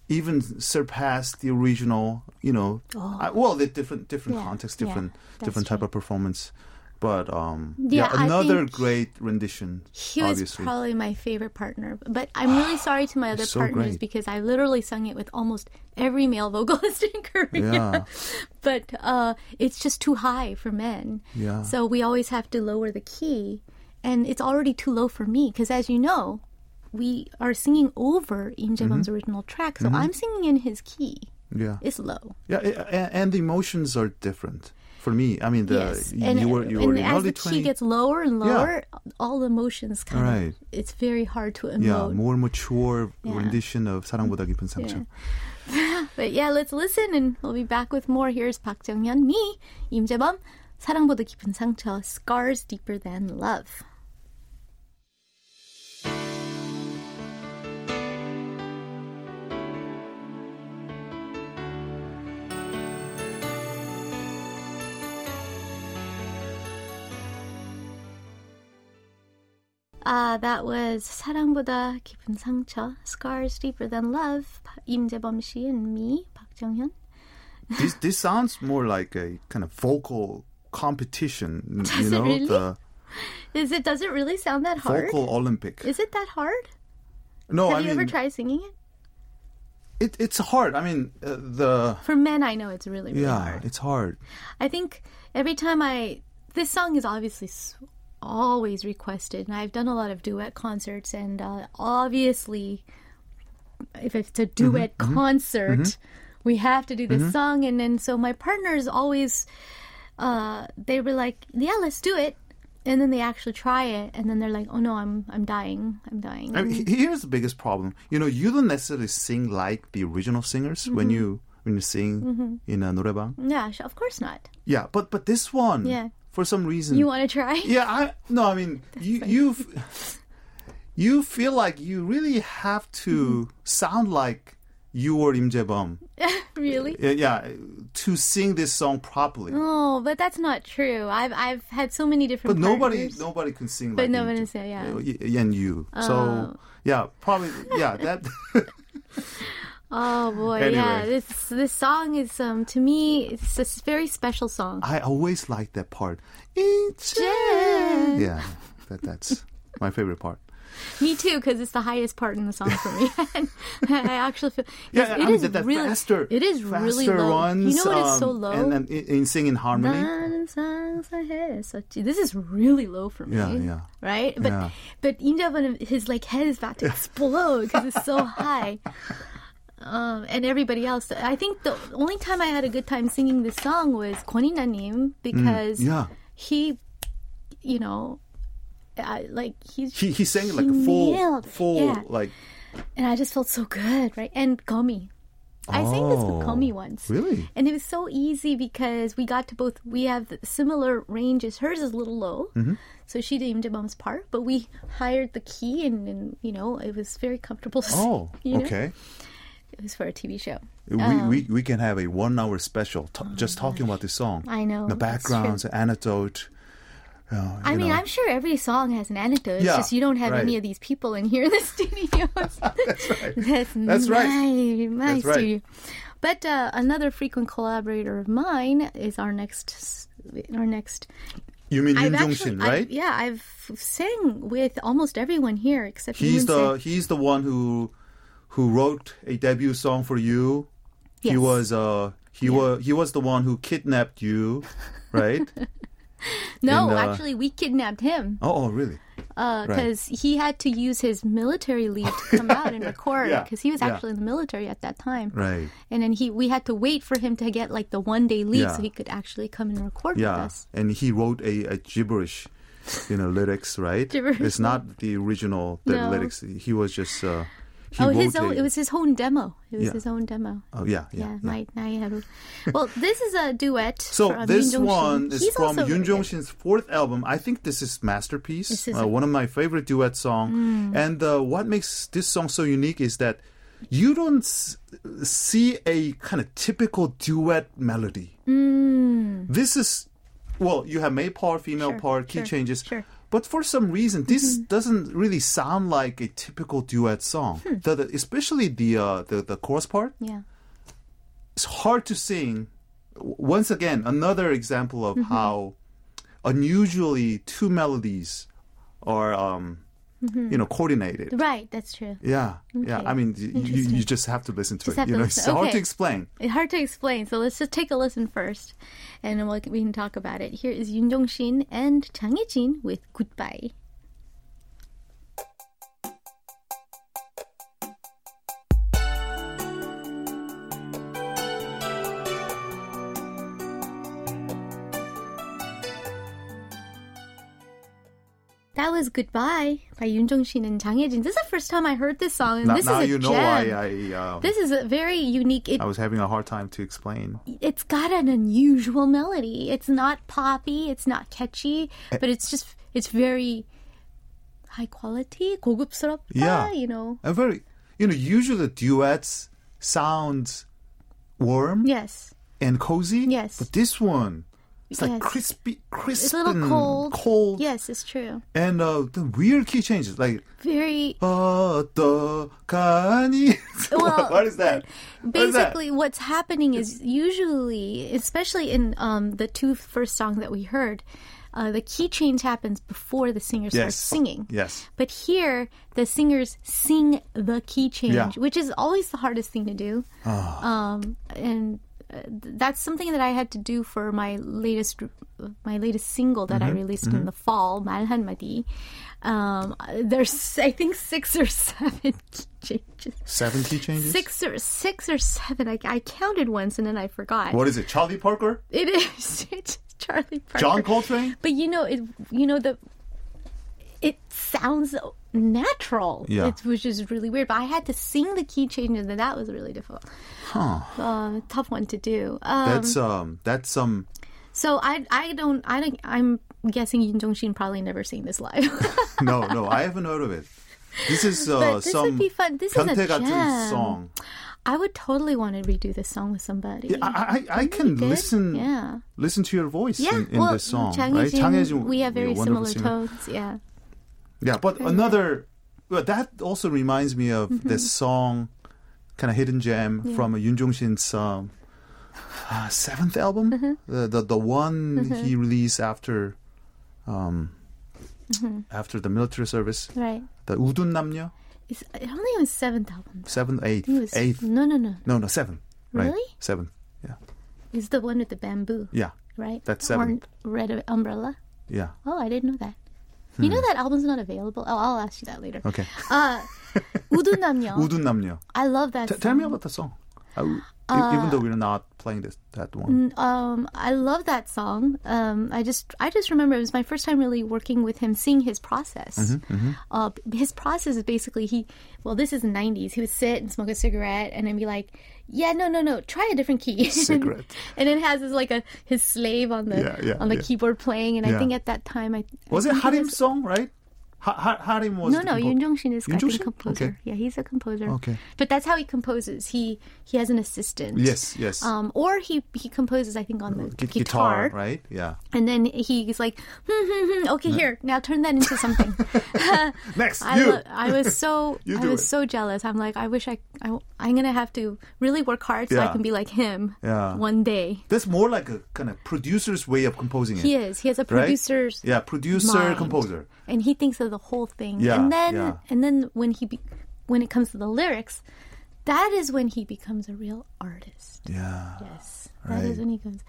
Speaker 2: even surpassed the original. You know, I- well, the different different
Speaker 1: Oh. Yeah,
Speaker 2: context, different different type of performance. But um,
Speaker 1: Yeah,
Speaker 2: yeah, another great rendition.
Speaker 1: He was
Speaker 2: obviously,
Speaker 1: probably my favorite partner. But I'm really sorry to my other
Speaker 2: so
Speaker 1: partners
Speaker 2: great.
Speaker 1: because I literally sung it with almost every male vocalist in Korea.
Speaker 2: Yeah.
Speaker 1: But uh, it's just too high for men.
Speaker 2: Yeah.
Speaker 1: So we always have to lower the key. And it's already too low for me because, as you know, we are singing over Im Jae-bum's
Speaker 2: Mm-hmm.
Speaker 1: original track. So I'm singing in his key.
Speaker 2: yeah,
Speaker 1: It's low.
Speaker 2: yeah, and the emotions are different for me. I mean, the
Speaker 1: yes.
Speaker 2: you,
Speaker 1: And,
Speaker 2: were you
Speaker 1: and
Speaker 2: were in
Speaker 1: as
Speaker 2: early
Speaker 1: the key
Speaker 2: twenty.
Speaker 1: gets lower and lower, all the emotions kind
Speaker 2: Right.
Speaker 1: of, it's very hard to
Speaker 2: Yeah,
Speaker 1: emote.
Speaker 2: more mature
Speaker 1: Yeah.
Speaker 2: rendition of 사랑보다 깊은 상처.
Speaker 1: But yeah, let's listen and we'll be back with more. Here's Park Jung-hyun, me, 임재범, 사랑보다 깊은 상처, Scars Deeper Than Love. Uh, that was 사랑보다 깊은 상처, Scars Deeper Than Love, 임재범 씨 and me, 박정현.
Speaker 2: this this sounds more like a kind of vocal competition.
Speaker 1: Does
Speaker 2: you
Speaker 1: it
Speaker 2: know,
Speaker 1: really?
Speaker 2: the
Speaker 1: Is it? Does it really sound that hard?
Speaker 2: vocal Olympic.
Speaker 1: Is it that hard?
Speaker 2: no,
Speaker 1: Have
Speaker 2: I
Speaker 1: you
Speaker 2: mean
Speaker 1: ever tried singing it?
Speaker 2: it, it's hard. I mean uh, the
Speaker 1: For men, I know it's really, really
Speaker 2: yeah,
Speaker 1: hard.
Speaker 2: it's hard.
Speaker 1: I think every time I this song is obviously s- always requested, and I've done a lot of duet concerts, and uh, obviously, if it's a
Speaker 2: mm-hmm,
Speaker 1: duet mm-hmm, concert, mm-hmm. we have to do this mm-hmm. song, and then so my partners always, uh, they were like, "Yeah, let's do it," and then they actually try it, and then they're like, "Oh no, I'm I'm dying, I'm dying."
Speaker 2: I mean, here's the biggest problem. You know, you don't necessarily sing like the original singers when mm-hmm. you when you sing mm-hmm. in a noraebang.
Speaker 1: Yeah, of course not.
Speaker 2: Yeah, but but this one,
Speaker 1: yeah,
Speaker 2: for some reason,
Speaker 1: You want to try?
Speaker 2: yeah, I no, I mean you you you feel like you really have to sound like you were Im Jae-bum.
Speaker 1: really?
Speaker 2: Yeah, yeah, to sing this song properly.
Speaker 1: Oh, but that's not true. I've I've had so many different.
Speaker 2: But nobody,
Speaker 1: partners.
Speaker 2: nobody can sing
Speaker 1: But
Speaker 2: like
Speaker 1: nobody say, yeah.
Speaker 2: And you.
Speaker 1: Oh.
Speaker 2: So yeah, probably yeah. That
Speaker 1: Oh boy,
Speaker 2: anyway. yeah.
Speaker 1: This this song is um to me it's a very special song.
Speaker 2: I always like that part. Yeah, that that's my favorite part.
Speaker 1: Me too, because it's the highest part in the song for me. I actually feel
Speaker 2: yeah,
Speaker 1: it
Speaker 2: I mean,
Speaker 1: is
Speaker 2: that,
Speaker 1: really
Speaker 2: faster.
Speaker 1: It is
Speaker 2: faster really
Speaker 1: low.
Speaker 2: Runs,
Speaker 1: you know what um, is so low?
Speaker 2: And, then in singing harmony.
Speaker 1: This is really low for me.
Speaker 2: Yeah, yeah.
Speaker 1: Right, but
Speaker 2: yeah.
Speaker 1: but Im his like head is about to explode because it's so high. Um, and everybody else. I think the only time I had a good time singing this song was Kwoninanim because
Speaker 2: Mm, yeah.
Speaker 1: he, you know, I, like he's
Speaker 2: He he sang it like a full
Speaker 1: nailed
Speaker 2: full
Speaker 1: yeah.
Speaker 2: like
Speaker 1: and I just felt so good, right? And Gomi. I sang this with
Speaker 2: Oh,
Speaker 1: Komi once.
Speaker 2: really?
Speaker 1: And it was so easy because we got to both, we have similar ranges. Hers is a little low.
Speaker 2: Mm-hmm.
Speaker 1: So she did Imdabam's part, but we hired the key and, and, you know, it was very comfortable. sing,
Speaker 2: oh
Speaker 1: know? It was for a TV show.
Speaker 2: We, we we can have a one hour special t- just talking about this song.
Speaker 1: Oh I know,
Speaker 2: the backgrounds, anecdote. Uh,
Speaker 1: I mean,
Speaker 2: know.
Speaker 1: I'm sure every song has an anecdote. It's
Speaker 2: Yeah,
Speaker 1: just you don't have
Speaker 2: right.
Speaker 1: any of these people in here in the studios.
Speaker 2: That's right.
Speaker 1: That's,
Speaker 2: That's right.
Speaker 1: my, my
Speaker 2: That's right.
Speaker 1: But uh, another frequent collaborator of mine is our next, our next.
Speaker 2: You mean
Speaker 1: I've
Speaker 2: Yoon Jong Shin,
Speaker 1: I-
Speaker 2: right?
Speaker 1: yeah, I've sang with almost everyone here except
Speaker 2: He's
Speaker 1: Yoon
Speaker 2: the he's the one who who wrote a debut song for you.
Speaker 1: Yes.
Speaker 2: He was uh he was he was the one who kidnapped you, right?
Speaker 1: No,
Speaker 2: and, uh,
Speaker 1: actually, we kidnapped him
Speaker 2: oh, oh, really?
Speaker 1: because he had to use his military leave to come out and record
Speaker 2: Yeah,
Speaker 1: because he was
Speaker 2: yeah.
Speaker 1: actually in the military at that time.
Speaker 2: Right.
Speaker 1: And then he, we had to wait for him to get like the one day leave
Speaker 2: Yeah.
Speaker 1: so he could actually come and record with
Speaker 2: Yeah,
Speaker 1: us.
Speaker 2: and he wrote a, a gibberish, you know, lyrics, right?
Speaker 1: Gibberish.
Speaker 2: It's not the original the
Speaker 1: No.
Speaker 2: lyrics. He was just uh, he
Speaker 1: oh,
Speaker 2: wrote
Speaker 1: his own,
Speaker 2: a-
Speaker 1: it was his own demo. It was
Speaker 2: Yeah.
Speaker 1: his own demo.
Speaker 2: Oh yeah,
Speaker 1: Yeah,
Speaker 2: yeah. yeah.
Speaker 1: my 나이하루. Well, this is a duet.
Speaker 2: So
Speaker 1: from
Speaker 2: this
Speaker 1: Yoon Jong-shin.
Speaker 2: one is
Speaker 1: He's
Speaker 2: from
Speaker 1: also
Speaker 2: Yoon
Speaker 1: very
Speaker 2: Jong
Speaker 1: good.
Speaker 2: Shin's fourth album. I think this is masterpiece.
Speaker 1: This is
Speaker 2: uh,
Speaker 1: a- Hmm.
Speaker 2: one of my favorite duet song. And uh, what makes this song so unique is that you don't s- see a kind of typical duet melody. This is well, you have male part, female
Speaker 1: Sure,
Speaker 2: part, key
Speaker 1: sure,
Speaker 2: changes.
Speaker 1: sure.
Speaker 2: but for some reason, this doesn't really sound like a typical duet song. The, the, especially the, uh, the the chorus part
Speaker 1: Yeah.
Speaker 2: it's hard to sing. Once again, another example of
Speaker 1: Mm-hmm.
Speaker 2: how unusually two melodies are, um, Mm-hmm. you know, coordinated.
Speaker 1: Right, that's true.
Speaker 2: Yeah, yeah. I mean, you, you just have to listen to
Speaker 1: Just
Speaker 2: it. You know, it's hard to explain.
Speaker 1: It's hard to explain, so let's just take a listen first, and we'll, we can talk about it. Here is Yun Jong-shin and Chang Hyejin with Goodbye. That was Goodbye by Yoon Jong-shin and Chang Ye-jin. This is the first time I heard this song, and
Speaker 2: Now,
Speaker 1: this
Speaker 2: now
Speaker 1: is a
Speaker 2: you know
Speaker 1: gem.
Speaker 2: why I, um,
Speaker 1: This is a very unique. It,
Speaker 2: I was having a hard time to explain.
Speaker 1: it's got an unusual melody. It's not poppy. It's not catchy,
Speaker 2: Eh.
Speaker 1: but it's just it's very high quality, 고급스럽다.
Speaker 2: Yeah.
Speaker 1: you know.
Speaker 2: And very, you know, usually duets sound warm
Speaker 1: Yes,
Speaker 2: and cozy.
Speaker 1: Yes.
Speaker 2: But this one, it's like
Speaker 1: Yes.
Speaker 2: crispy, crisp
Speaker 1: it's a little
Speaker 2: and
Speaker 1: cold.
Speaker 2: cold.
Speaker 1: Yes, it's true.
Speaker 2: And uh, the weird key changes, like
Speaker 1: Very
Speaker 2: 어떡하니?
Speaker 1: Well,
Speaker 2: what is that? What is that?
Speaker 1: basically what's happening is usually, especially in um, the two first songs that we heard, uh, the key change happens before the singer starts
Speaker 2: Yes.
Speaker 1: singing.
Speaker 2: Yes.
Speaker 1: But here, the singers sing the key change,
Speaker 2: Yeah.
Speaker 1: which is always the hardest thing to do. Um, and uh, th- that's something that I had to do for my latest my latest single that
Speaker 2: Mm-hmm.
Speaker 1: I released in the fall, 말한마디. Um, there's I think six or seven key changes.
Speaker 2: Seven key changes?
Speaker 1: Six or six or seven. I, I counted once and then I forgot.
Speaker 2: What is it? Charlie Parker?
Speaker 1: It is it's Charlie Parker.
Speaker 2: John Coltrane?
Speaker 1: But you know, it you know the it sounds natural.
Speaker 2: Yeah.
Speaker 1: It was just really weird. But I had to sing the key changes, and that was really difficult.
Speaker 2: Huh.
Speaker 1: Uh, tough one to do. Um,
Speaker 2: that's um. That's. Um...
Speaker 1: So I I don't I don't I'm guessing Yun Jong Shin probably never seen this live.
Speaker 2: no, no, I haven't heard of it. This is uh,
Speaker 1: this
Speaker 2: some
Speaker 1: would be fun. This is a gem.
Speaker 2: song.
Speaker 1: I would totally want to redo this song with somebody.
Speaker 2: Yeah, I, I, I can listen
Speaker 1: yeah.
Speaker 2: listen to your voice
Speaker 1: yeah.
Speaker 2: in, in
Speaker 1: well,
Speaker 2: this song.
Speaker 1: Chang
Speaker 2: right? Jin,
Speaker 1: we have very similar tones. Yeah.
Speaker 2: Yeah, but another. But that also reminds me of
Speaker 1: mm-hmm.
Speaker 2: this song, kind of hidden gem yeah. from Yun Jong Shin's um, uh, seventh album,
Speaker 1: mm-hmm.
Speaker 2: the, the the one mm-hmm. he released after, um, mm-hmm. after the military service.
Speaker 1: Right.
Speaker 2: The Udun Namnyo.
Speaker 1: It's, I don't think it was seventh album.
Speaker 2: Though.
Speaker 1: Seventh,
Speaker 2: eighth,
Speaker 1: was,
Speaker 2: eighth.
Speaker 1: No, no, no.
Speaker 2: No, no, seven. Right.
Speaker 1: Really?
Speaker 2: Seven. Yeah.
Speaker 1: It's the one with the bamboo.
Speaker 2: Yeah.
Speaker 1: Right.
Speaker 2: That's seven.
Speaker 1: Red umbrella.
Speaker 2: Yeah.
Speaker 1: Oh, I didn't know that. You know that album's not available. Oh, I'll ask you that later.
Speaker 2: Hmm. Okay.
Speaker 1: Uh, 우둔남녀.
Speaker 2: 우둔 남녀.
Speaker 1: I love that.
Speaker 2: T-
Speaker 1: song.
Speaker 2: tell me about the song. uh, even though we're not playing this that one.
Speaker 1: Um, I love that song. Um, I just, I just remember it was my first time really working with him, seeing his process.
Speaker 2: Mm-hmm,
Speaker 1: Uh, his process is basically he, well, this is the '90s. He would sit and smoke a cigarette and then be like, "Yeah, no, no, no, try a different key."
Speaker 2: Cigarette.
Speaker 1: and it has his like a his slave on the
Speaker 2: Yeah, yeah,
Speaker 1: on the
Speaker 2: yeah.
Speaker 1: keyboard playing. And I think at that time, I
Speaker 2: Was
Speaker 1: I
Speaker 2: it Harim's song, right? Ha- ha- Harim was
Speaker 1: no, no,
Speaker 2: compo-
Speaker 1: Yoon Jong Shin is I
Speaker 2: Yoon
Speaker 1: think
Speaker 2: Jong-shin?
Speaker 1: composer.
Speaker 2: Okay.
Speaker 1: Yeah, he's a composer.
Speaker 2: Okay.
Speaker 1: but that's how he composes. He he has an assistant.
Speaker 2: Yes, yes.
Speaker 1: Um, or he he composes, I think, on the
Speaker 2: Gu-
Speaker 1: guitar,
Speaker 2: right? Yeah.
Speaker 1: and then he's like, hmm, hmm, hmm, okay, here, now turn that into something.
Speaker 2: Next,
Speaker 1: I,
Speaker 2: you.
Speaker 1: lo- I was so I was
Speaker 2: it.
Speaker 1: so jealous. I'm like, I wish I, I I'm gonna have to really work hard so I can be like him
Speaker 2: Yeah.
Speaker 1: one day.
Speaker 2: That's more like a kind of producer's way of composing it.
Speaker 1: He is. He has a
Speaker 2: right? Yeah, producer,
Speaker 1: mind.
Speaker 2: composer
Speaker 1: and he thinks of the whole thing.
Speaker 2: Yeah,
Speaker 1: and then
Speaker 2: yeah.
Speaker 1: and then when he be, when it comes to the lyrics, that is when he becomes a real artist.
Speaker 2: Yeah.
Speaker 1: Yes. Right. That is when he comes.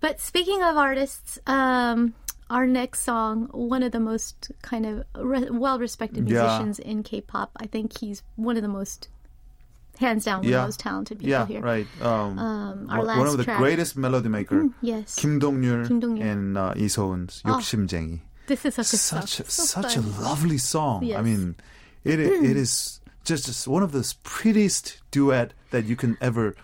Speaker 1: But speaking of artists, um, our next song, one of the most kind of re- well
Speaker 2: respected
Speaker 1: musicians yeah. in K pop. I think he's one of the most, hands down, one
Speaker 2: yeah.
Speaker 1: of the most talented people
Speaker 2: yeah,
Speaker 1: here.
Speaker 2: right. Um,
Speaker 1: um, our last
Speaker 2: one of the
Speaker 1: track.
Speaker 2: greatest melody makers, Mm,
Speaker 1: yes.
Speaker 2: Kim
Speaker 1: Dong Yul
Speaker 2: and uh, Lee So-eun's
Speaker 1: oh.
Speaker 2: 욕심쟁이
Speaker 1: this is such a
Speaker 2: Such a, such a lovely song. I mean, it it is just, just one of the prettiest duet that you can ever.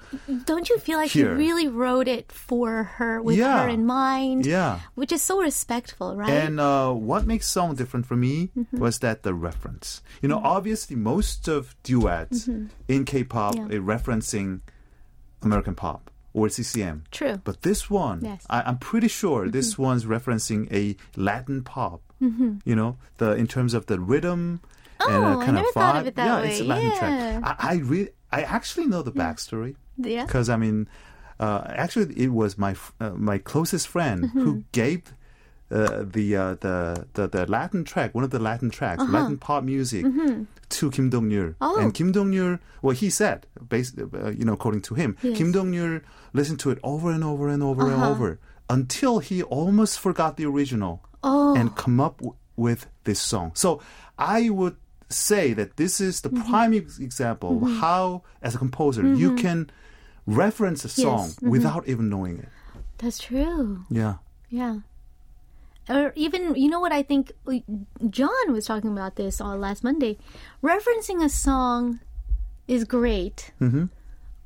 Speaker 1: Don't you feel like
Speaker 2: Here.
Speaker 1: he really wrote it for her with
Speaker 2: Yeah.
Speaker 1: her in mind?
Speaker 2: Yeah.
Speaker 1: Which is so respectful, right?
Speaker 2: And uh, what makes song different for me
Speaker 1: Mm-hmm.
Speaker 2: was that the reference. You know, obviously most of duets in K-pop
Speaker 1: Mm-hmm. Yeah.
Speaker 2: are referencing American pop or CCM.
Speaker 1: True.
Speaker 2: But this one,
Speaker 1: Yes.
Speaker 2: I, I'm pretty sure this
Speaker 1: Mm-hmm.
Speaker 2: one's referencing a Latin pop. You know, the in terms of the rhythm and
Speaker 1: Oh,
Speaker 2: a
Speaker 1: I
Speaker 2: kind
Speaker 1: never
Speaker 2: of vibe.
Speaker 1: thought of it that
Speaker 2: yeah,
Speaker 1: way.
Speaker 2: it's a Latin
Speaker 1: Yeah.
Speaker 2: track. I, I really, I actually know the backstory
Speaker 1: yeah.
Speaker 2: because I mean, uh, actually, it was my uh, my closest friend
Speaker 1: Mm-hmm.
Speaker 2: who gave uh, the, uh, the the the Latin track, one of the Latin tracks, Latin pop music, to Kim Dong Yul.
Speaker 1: Uh-huh. Mm-hmm. Oh.
Speaker 2: And Kim Dong Yul, well, he said, based, uh, you know, according to him,
Speaker 1: Yes.
Speaker 2: Kim Dong Yul listened to it over and over and over and
Speaker 1: Uh-huh.
Speaker 2: over until he almost forgot the original
Speaker 1: Oh.
Speaker 2: and come up w- with this song. So I would say that this is the
Speaker 1: Mm-hmm.
Speaker 2: prime ex- example of how, as a composer, you can reference a song
Speaker 1: mm-hmm.
Speaker 2: without even knowing it.
Speaker 1: That's true.
Speaker 2: Yeah.
Speaker 1: Yeah. Or even, you know what I think? John was talking about this on last Monday. Referencing a song is great,
Speaker 2: Mm-hmm.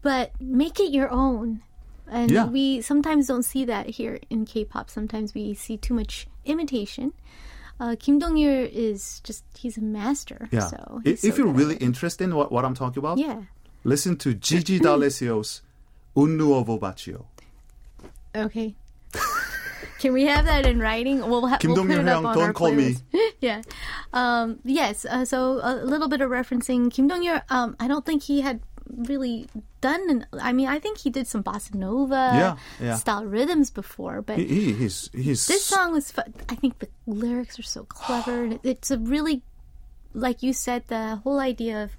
Speaker 1: but make it your own. And
Speaker 2: Yeah.
Speaker 1: we sometimes don't see that here in K-pop. Sometimes we see too much imitation. Uh, Kim Dong-yul is just, he's a master.
Speaker 2: Yeah.
Speaker 1: So
Speaker 2: if
Speaker 1: so
Speaker 2: you're really interested in what, what I'm talking about,
Speaker 1: Yeah.
Speaker 2: listen to Gigi D'Alessio's Un Nuovo Bacio.
Speaker 1: Okay. Can we have that in writing? We'll, ha-
Speaker 2: Kim
Speaker 1: we'll put it up on
Speaker 2: don't
Speaker 1: our
Speaker 2: call me.
Speaker 1: playlist. yeah. Um, yes. Uh, so a little bit of referencing Kim Dong Yul. Um, I don't think he had really done. An, I mean, I think he did some bossa nova
Speaker 2: Yeah, yeah.
Speaker 1: style rhythms before, but
Speaker 2: He, he, he's, he's
Speaker 1: this song was. Fun. I think the lyrics are so clever. and It's a really, like you said, the whole idea of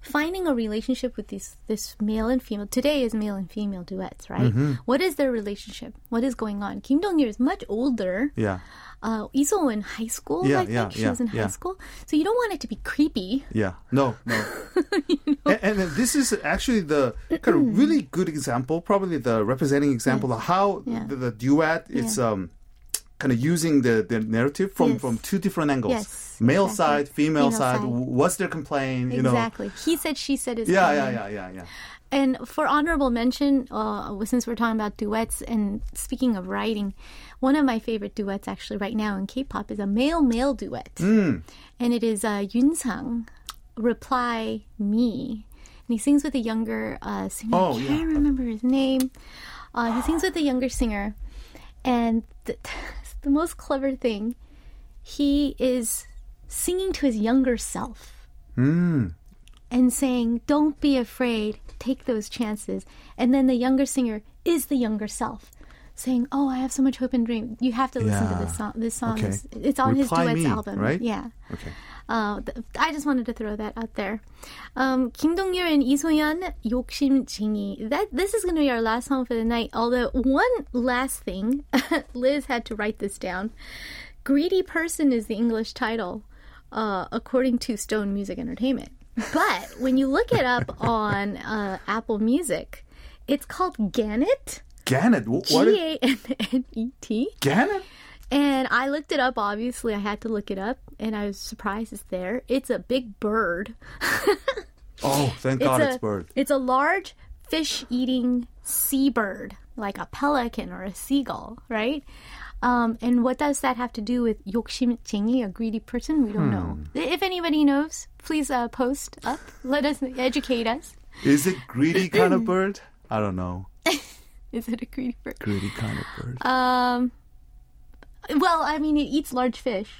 Speaker 1: finding a relationship with these this male and female. Today is male and female duets, right?
Speaker 2: Mm-hmm.
Speaker 1: What is their relationship? What is going on? Kim Dong Yul is much older.
Speaker 2: yeah,
Speaker 1: Uh, Iso in high school,
Speaker 2: Yeah,
Speaker 1: I think
Speaker 2: yeah,
Speaker 1: she
Speaker 2: yeah,
Speaker 1: was in high school, so you don't want it to be creepy.
Speaker 2: yeah. No, no. and, and this is actually the kind of really good example, probably the representing example of how the, the duet is um, kind of using the, the narrative from,
Speaker 1: Yes.
Speaker 2: from two different angles.
Speaker 1: Yes,
Speaker 2: Male
Speaker 1: exactly.
Speaker 2: side, female,
Speaker 1: Female
Speaker 2: side,
Speaker 1: side.
Speaker 2: what's their complaint, you know.
Speaker 1: exactly. He said, she said is
Speaker 2: Yeah, yeah, yeah, yeah, yeah.
Speaker 1: And for honorable mention, uh, since we're talking about duets and speaking of writing, one of my favorite duets actually right now in K-pop is a male-male duet,
Speaker 2: Mm.
Speaker 1: and it is uh, Yun Sang, "Reply Me," and he sings with a younger uh, singer.
Speaker 2: Oh,
Speaker 1: I
Speaker 2: yeah.
Speaker 1: can't remember his name. Uh, he sings with a younger singer, and the, the most clever thing, he is singing to his younger self
Speaker 2: Mm.
Speaker 1: and saying, Don't be afraid, take those chances. And then the younger singer is the younger self saying, "Oh, I have so much hope and dream." You have to listen
Speaker 2: yeah.
Speaker 1: to this song. This song
Speaker 2: okay.
Speaker 1: is it's on
Speaker 2: Reply his
Speaker 1: duets
Speaker 2: me,
Speaker 1: album,
Speaker 2: right?
Speaker 1: Yeah.
Speaker 2: Okay.
Speaker 1: Uh, th- I just wanted to throw that out there. Um, Kim Dong Yul and Lee So-eun, 욕심쟁이. That this is going to be our last song for the night. Although one last thing, Liz had to write this down. Greedy person is the English title, uh, according to Stone Music Entertainment. But when you look it up on uh, Apple Music, it's called Gannet.
Speaker 2: Gannett. Wh- What? is-
Speaker 1: G A N N E T.
Speaker 2: Gannett?
Speaker 1: And I looked it up. Obviously, I had to look it up, and I was surprised it's there. It's a big bird.
Speaker 2: Oh, thank God
Speaker 1: a,
Speaker 2: it's bird.
Speaker 1: It's a large fish-eating seabird, like a pelican or a seagull, right? Um, and what does that have to do with 욕심쟁이, a greedy person? We don't know.
Speaker 2: Hmm.
Speaker 1: If anybody knows, please uh, post up. Let us educate us.
Speaker 2: Is it greedy kind of bird? I don't know.
Speaker 1: Is it a greedy bird?
Speaker 2: Greedy kind of bird.
Speaker 1: Um, well, I mean, it eats large fish,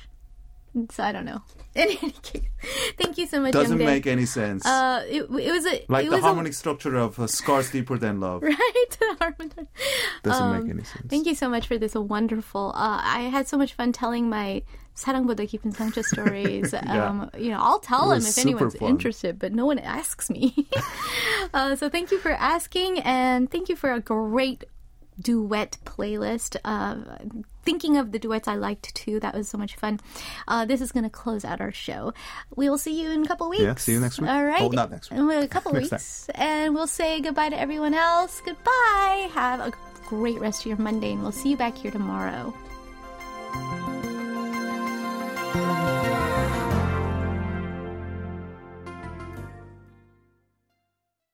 Speaker 1: so I don't know. In any case, thank you so much.
Speaker 2: Doesn't
Speaker 1: Youngdae.
Speaker 2: make any sense.
Speaker 1: Uh, it, it was a
Speaker 2: like the harmonic structure of uh, Scars Deeper Than Love.
Speaker 1: right. The harmonic.
Speaker 2: Doesn't
Speaker 1: Um,
Speaker 2: make any sense.
Speaker 1: Thank you so much for this wonderful. Uh, I had so much fun telling my 사랑보다 깊은 상처 stories.
Speaker 2: Yeah.
Speaker 1: um, you know, I'll tell
Speaker 2: It
Speaker 1: them
Speaker 2: was
Speaker 1: if
Speaker 2: super
Speaker 1: anyone's
Speaker 2: fun.
Speaker 1: interested, but no one asks me. uh, so thank you for asking, and thank you for a great duet playlist. Uh, thinking of the duets I liked too. That was so much fun. Uh, this is going to close out our show. We will see you in a couple weeks.
Speaker 2: Yeah, see you next week.
Speaker 1: All right.
Speaker 2: Oh, not next week.
Speaker 1: In a couple
Speaker 2: Next
Speaker 1: weeks. And we'll say goodbye to everyone else. Goodbye. Have a great rest of your Monday, and we'll see you back here tomorrow.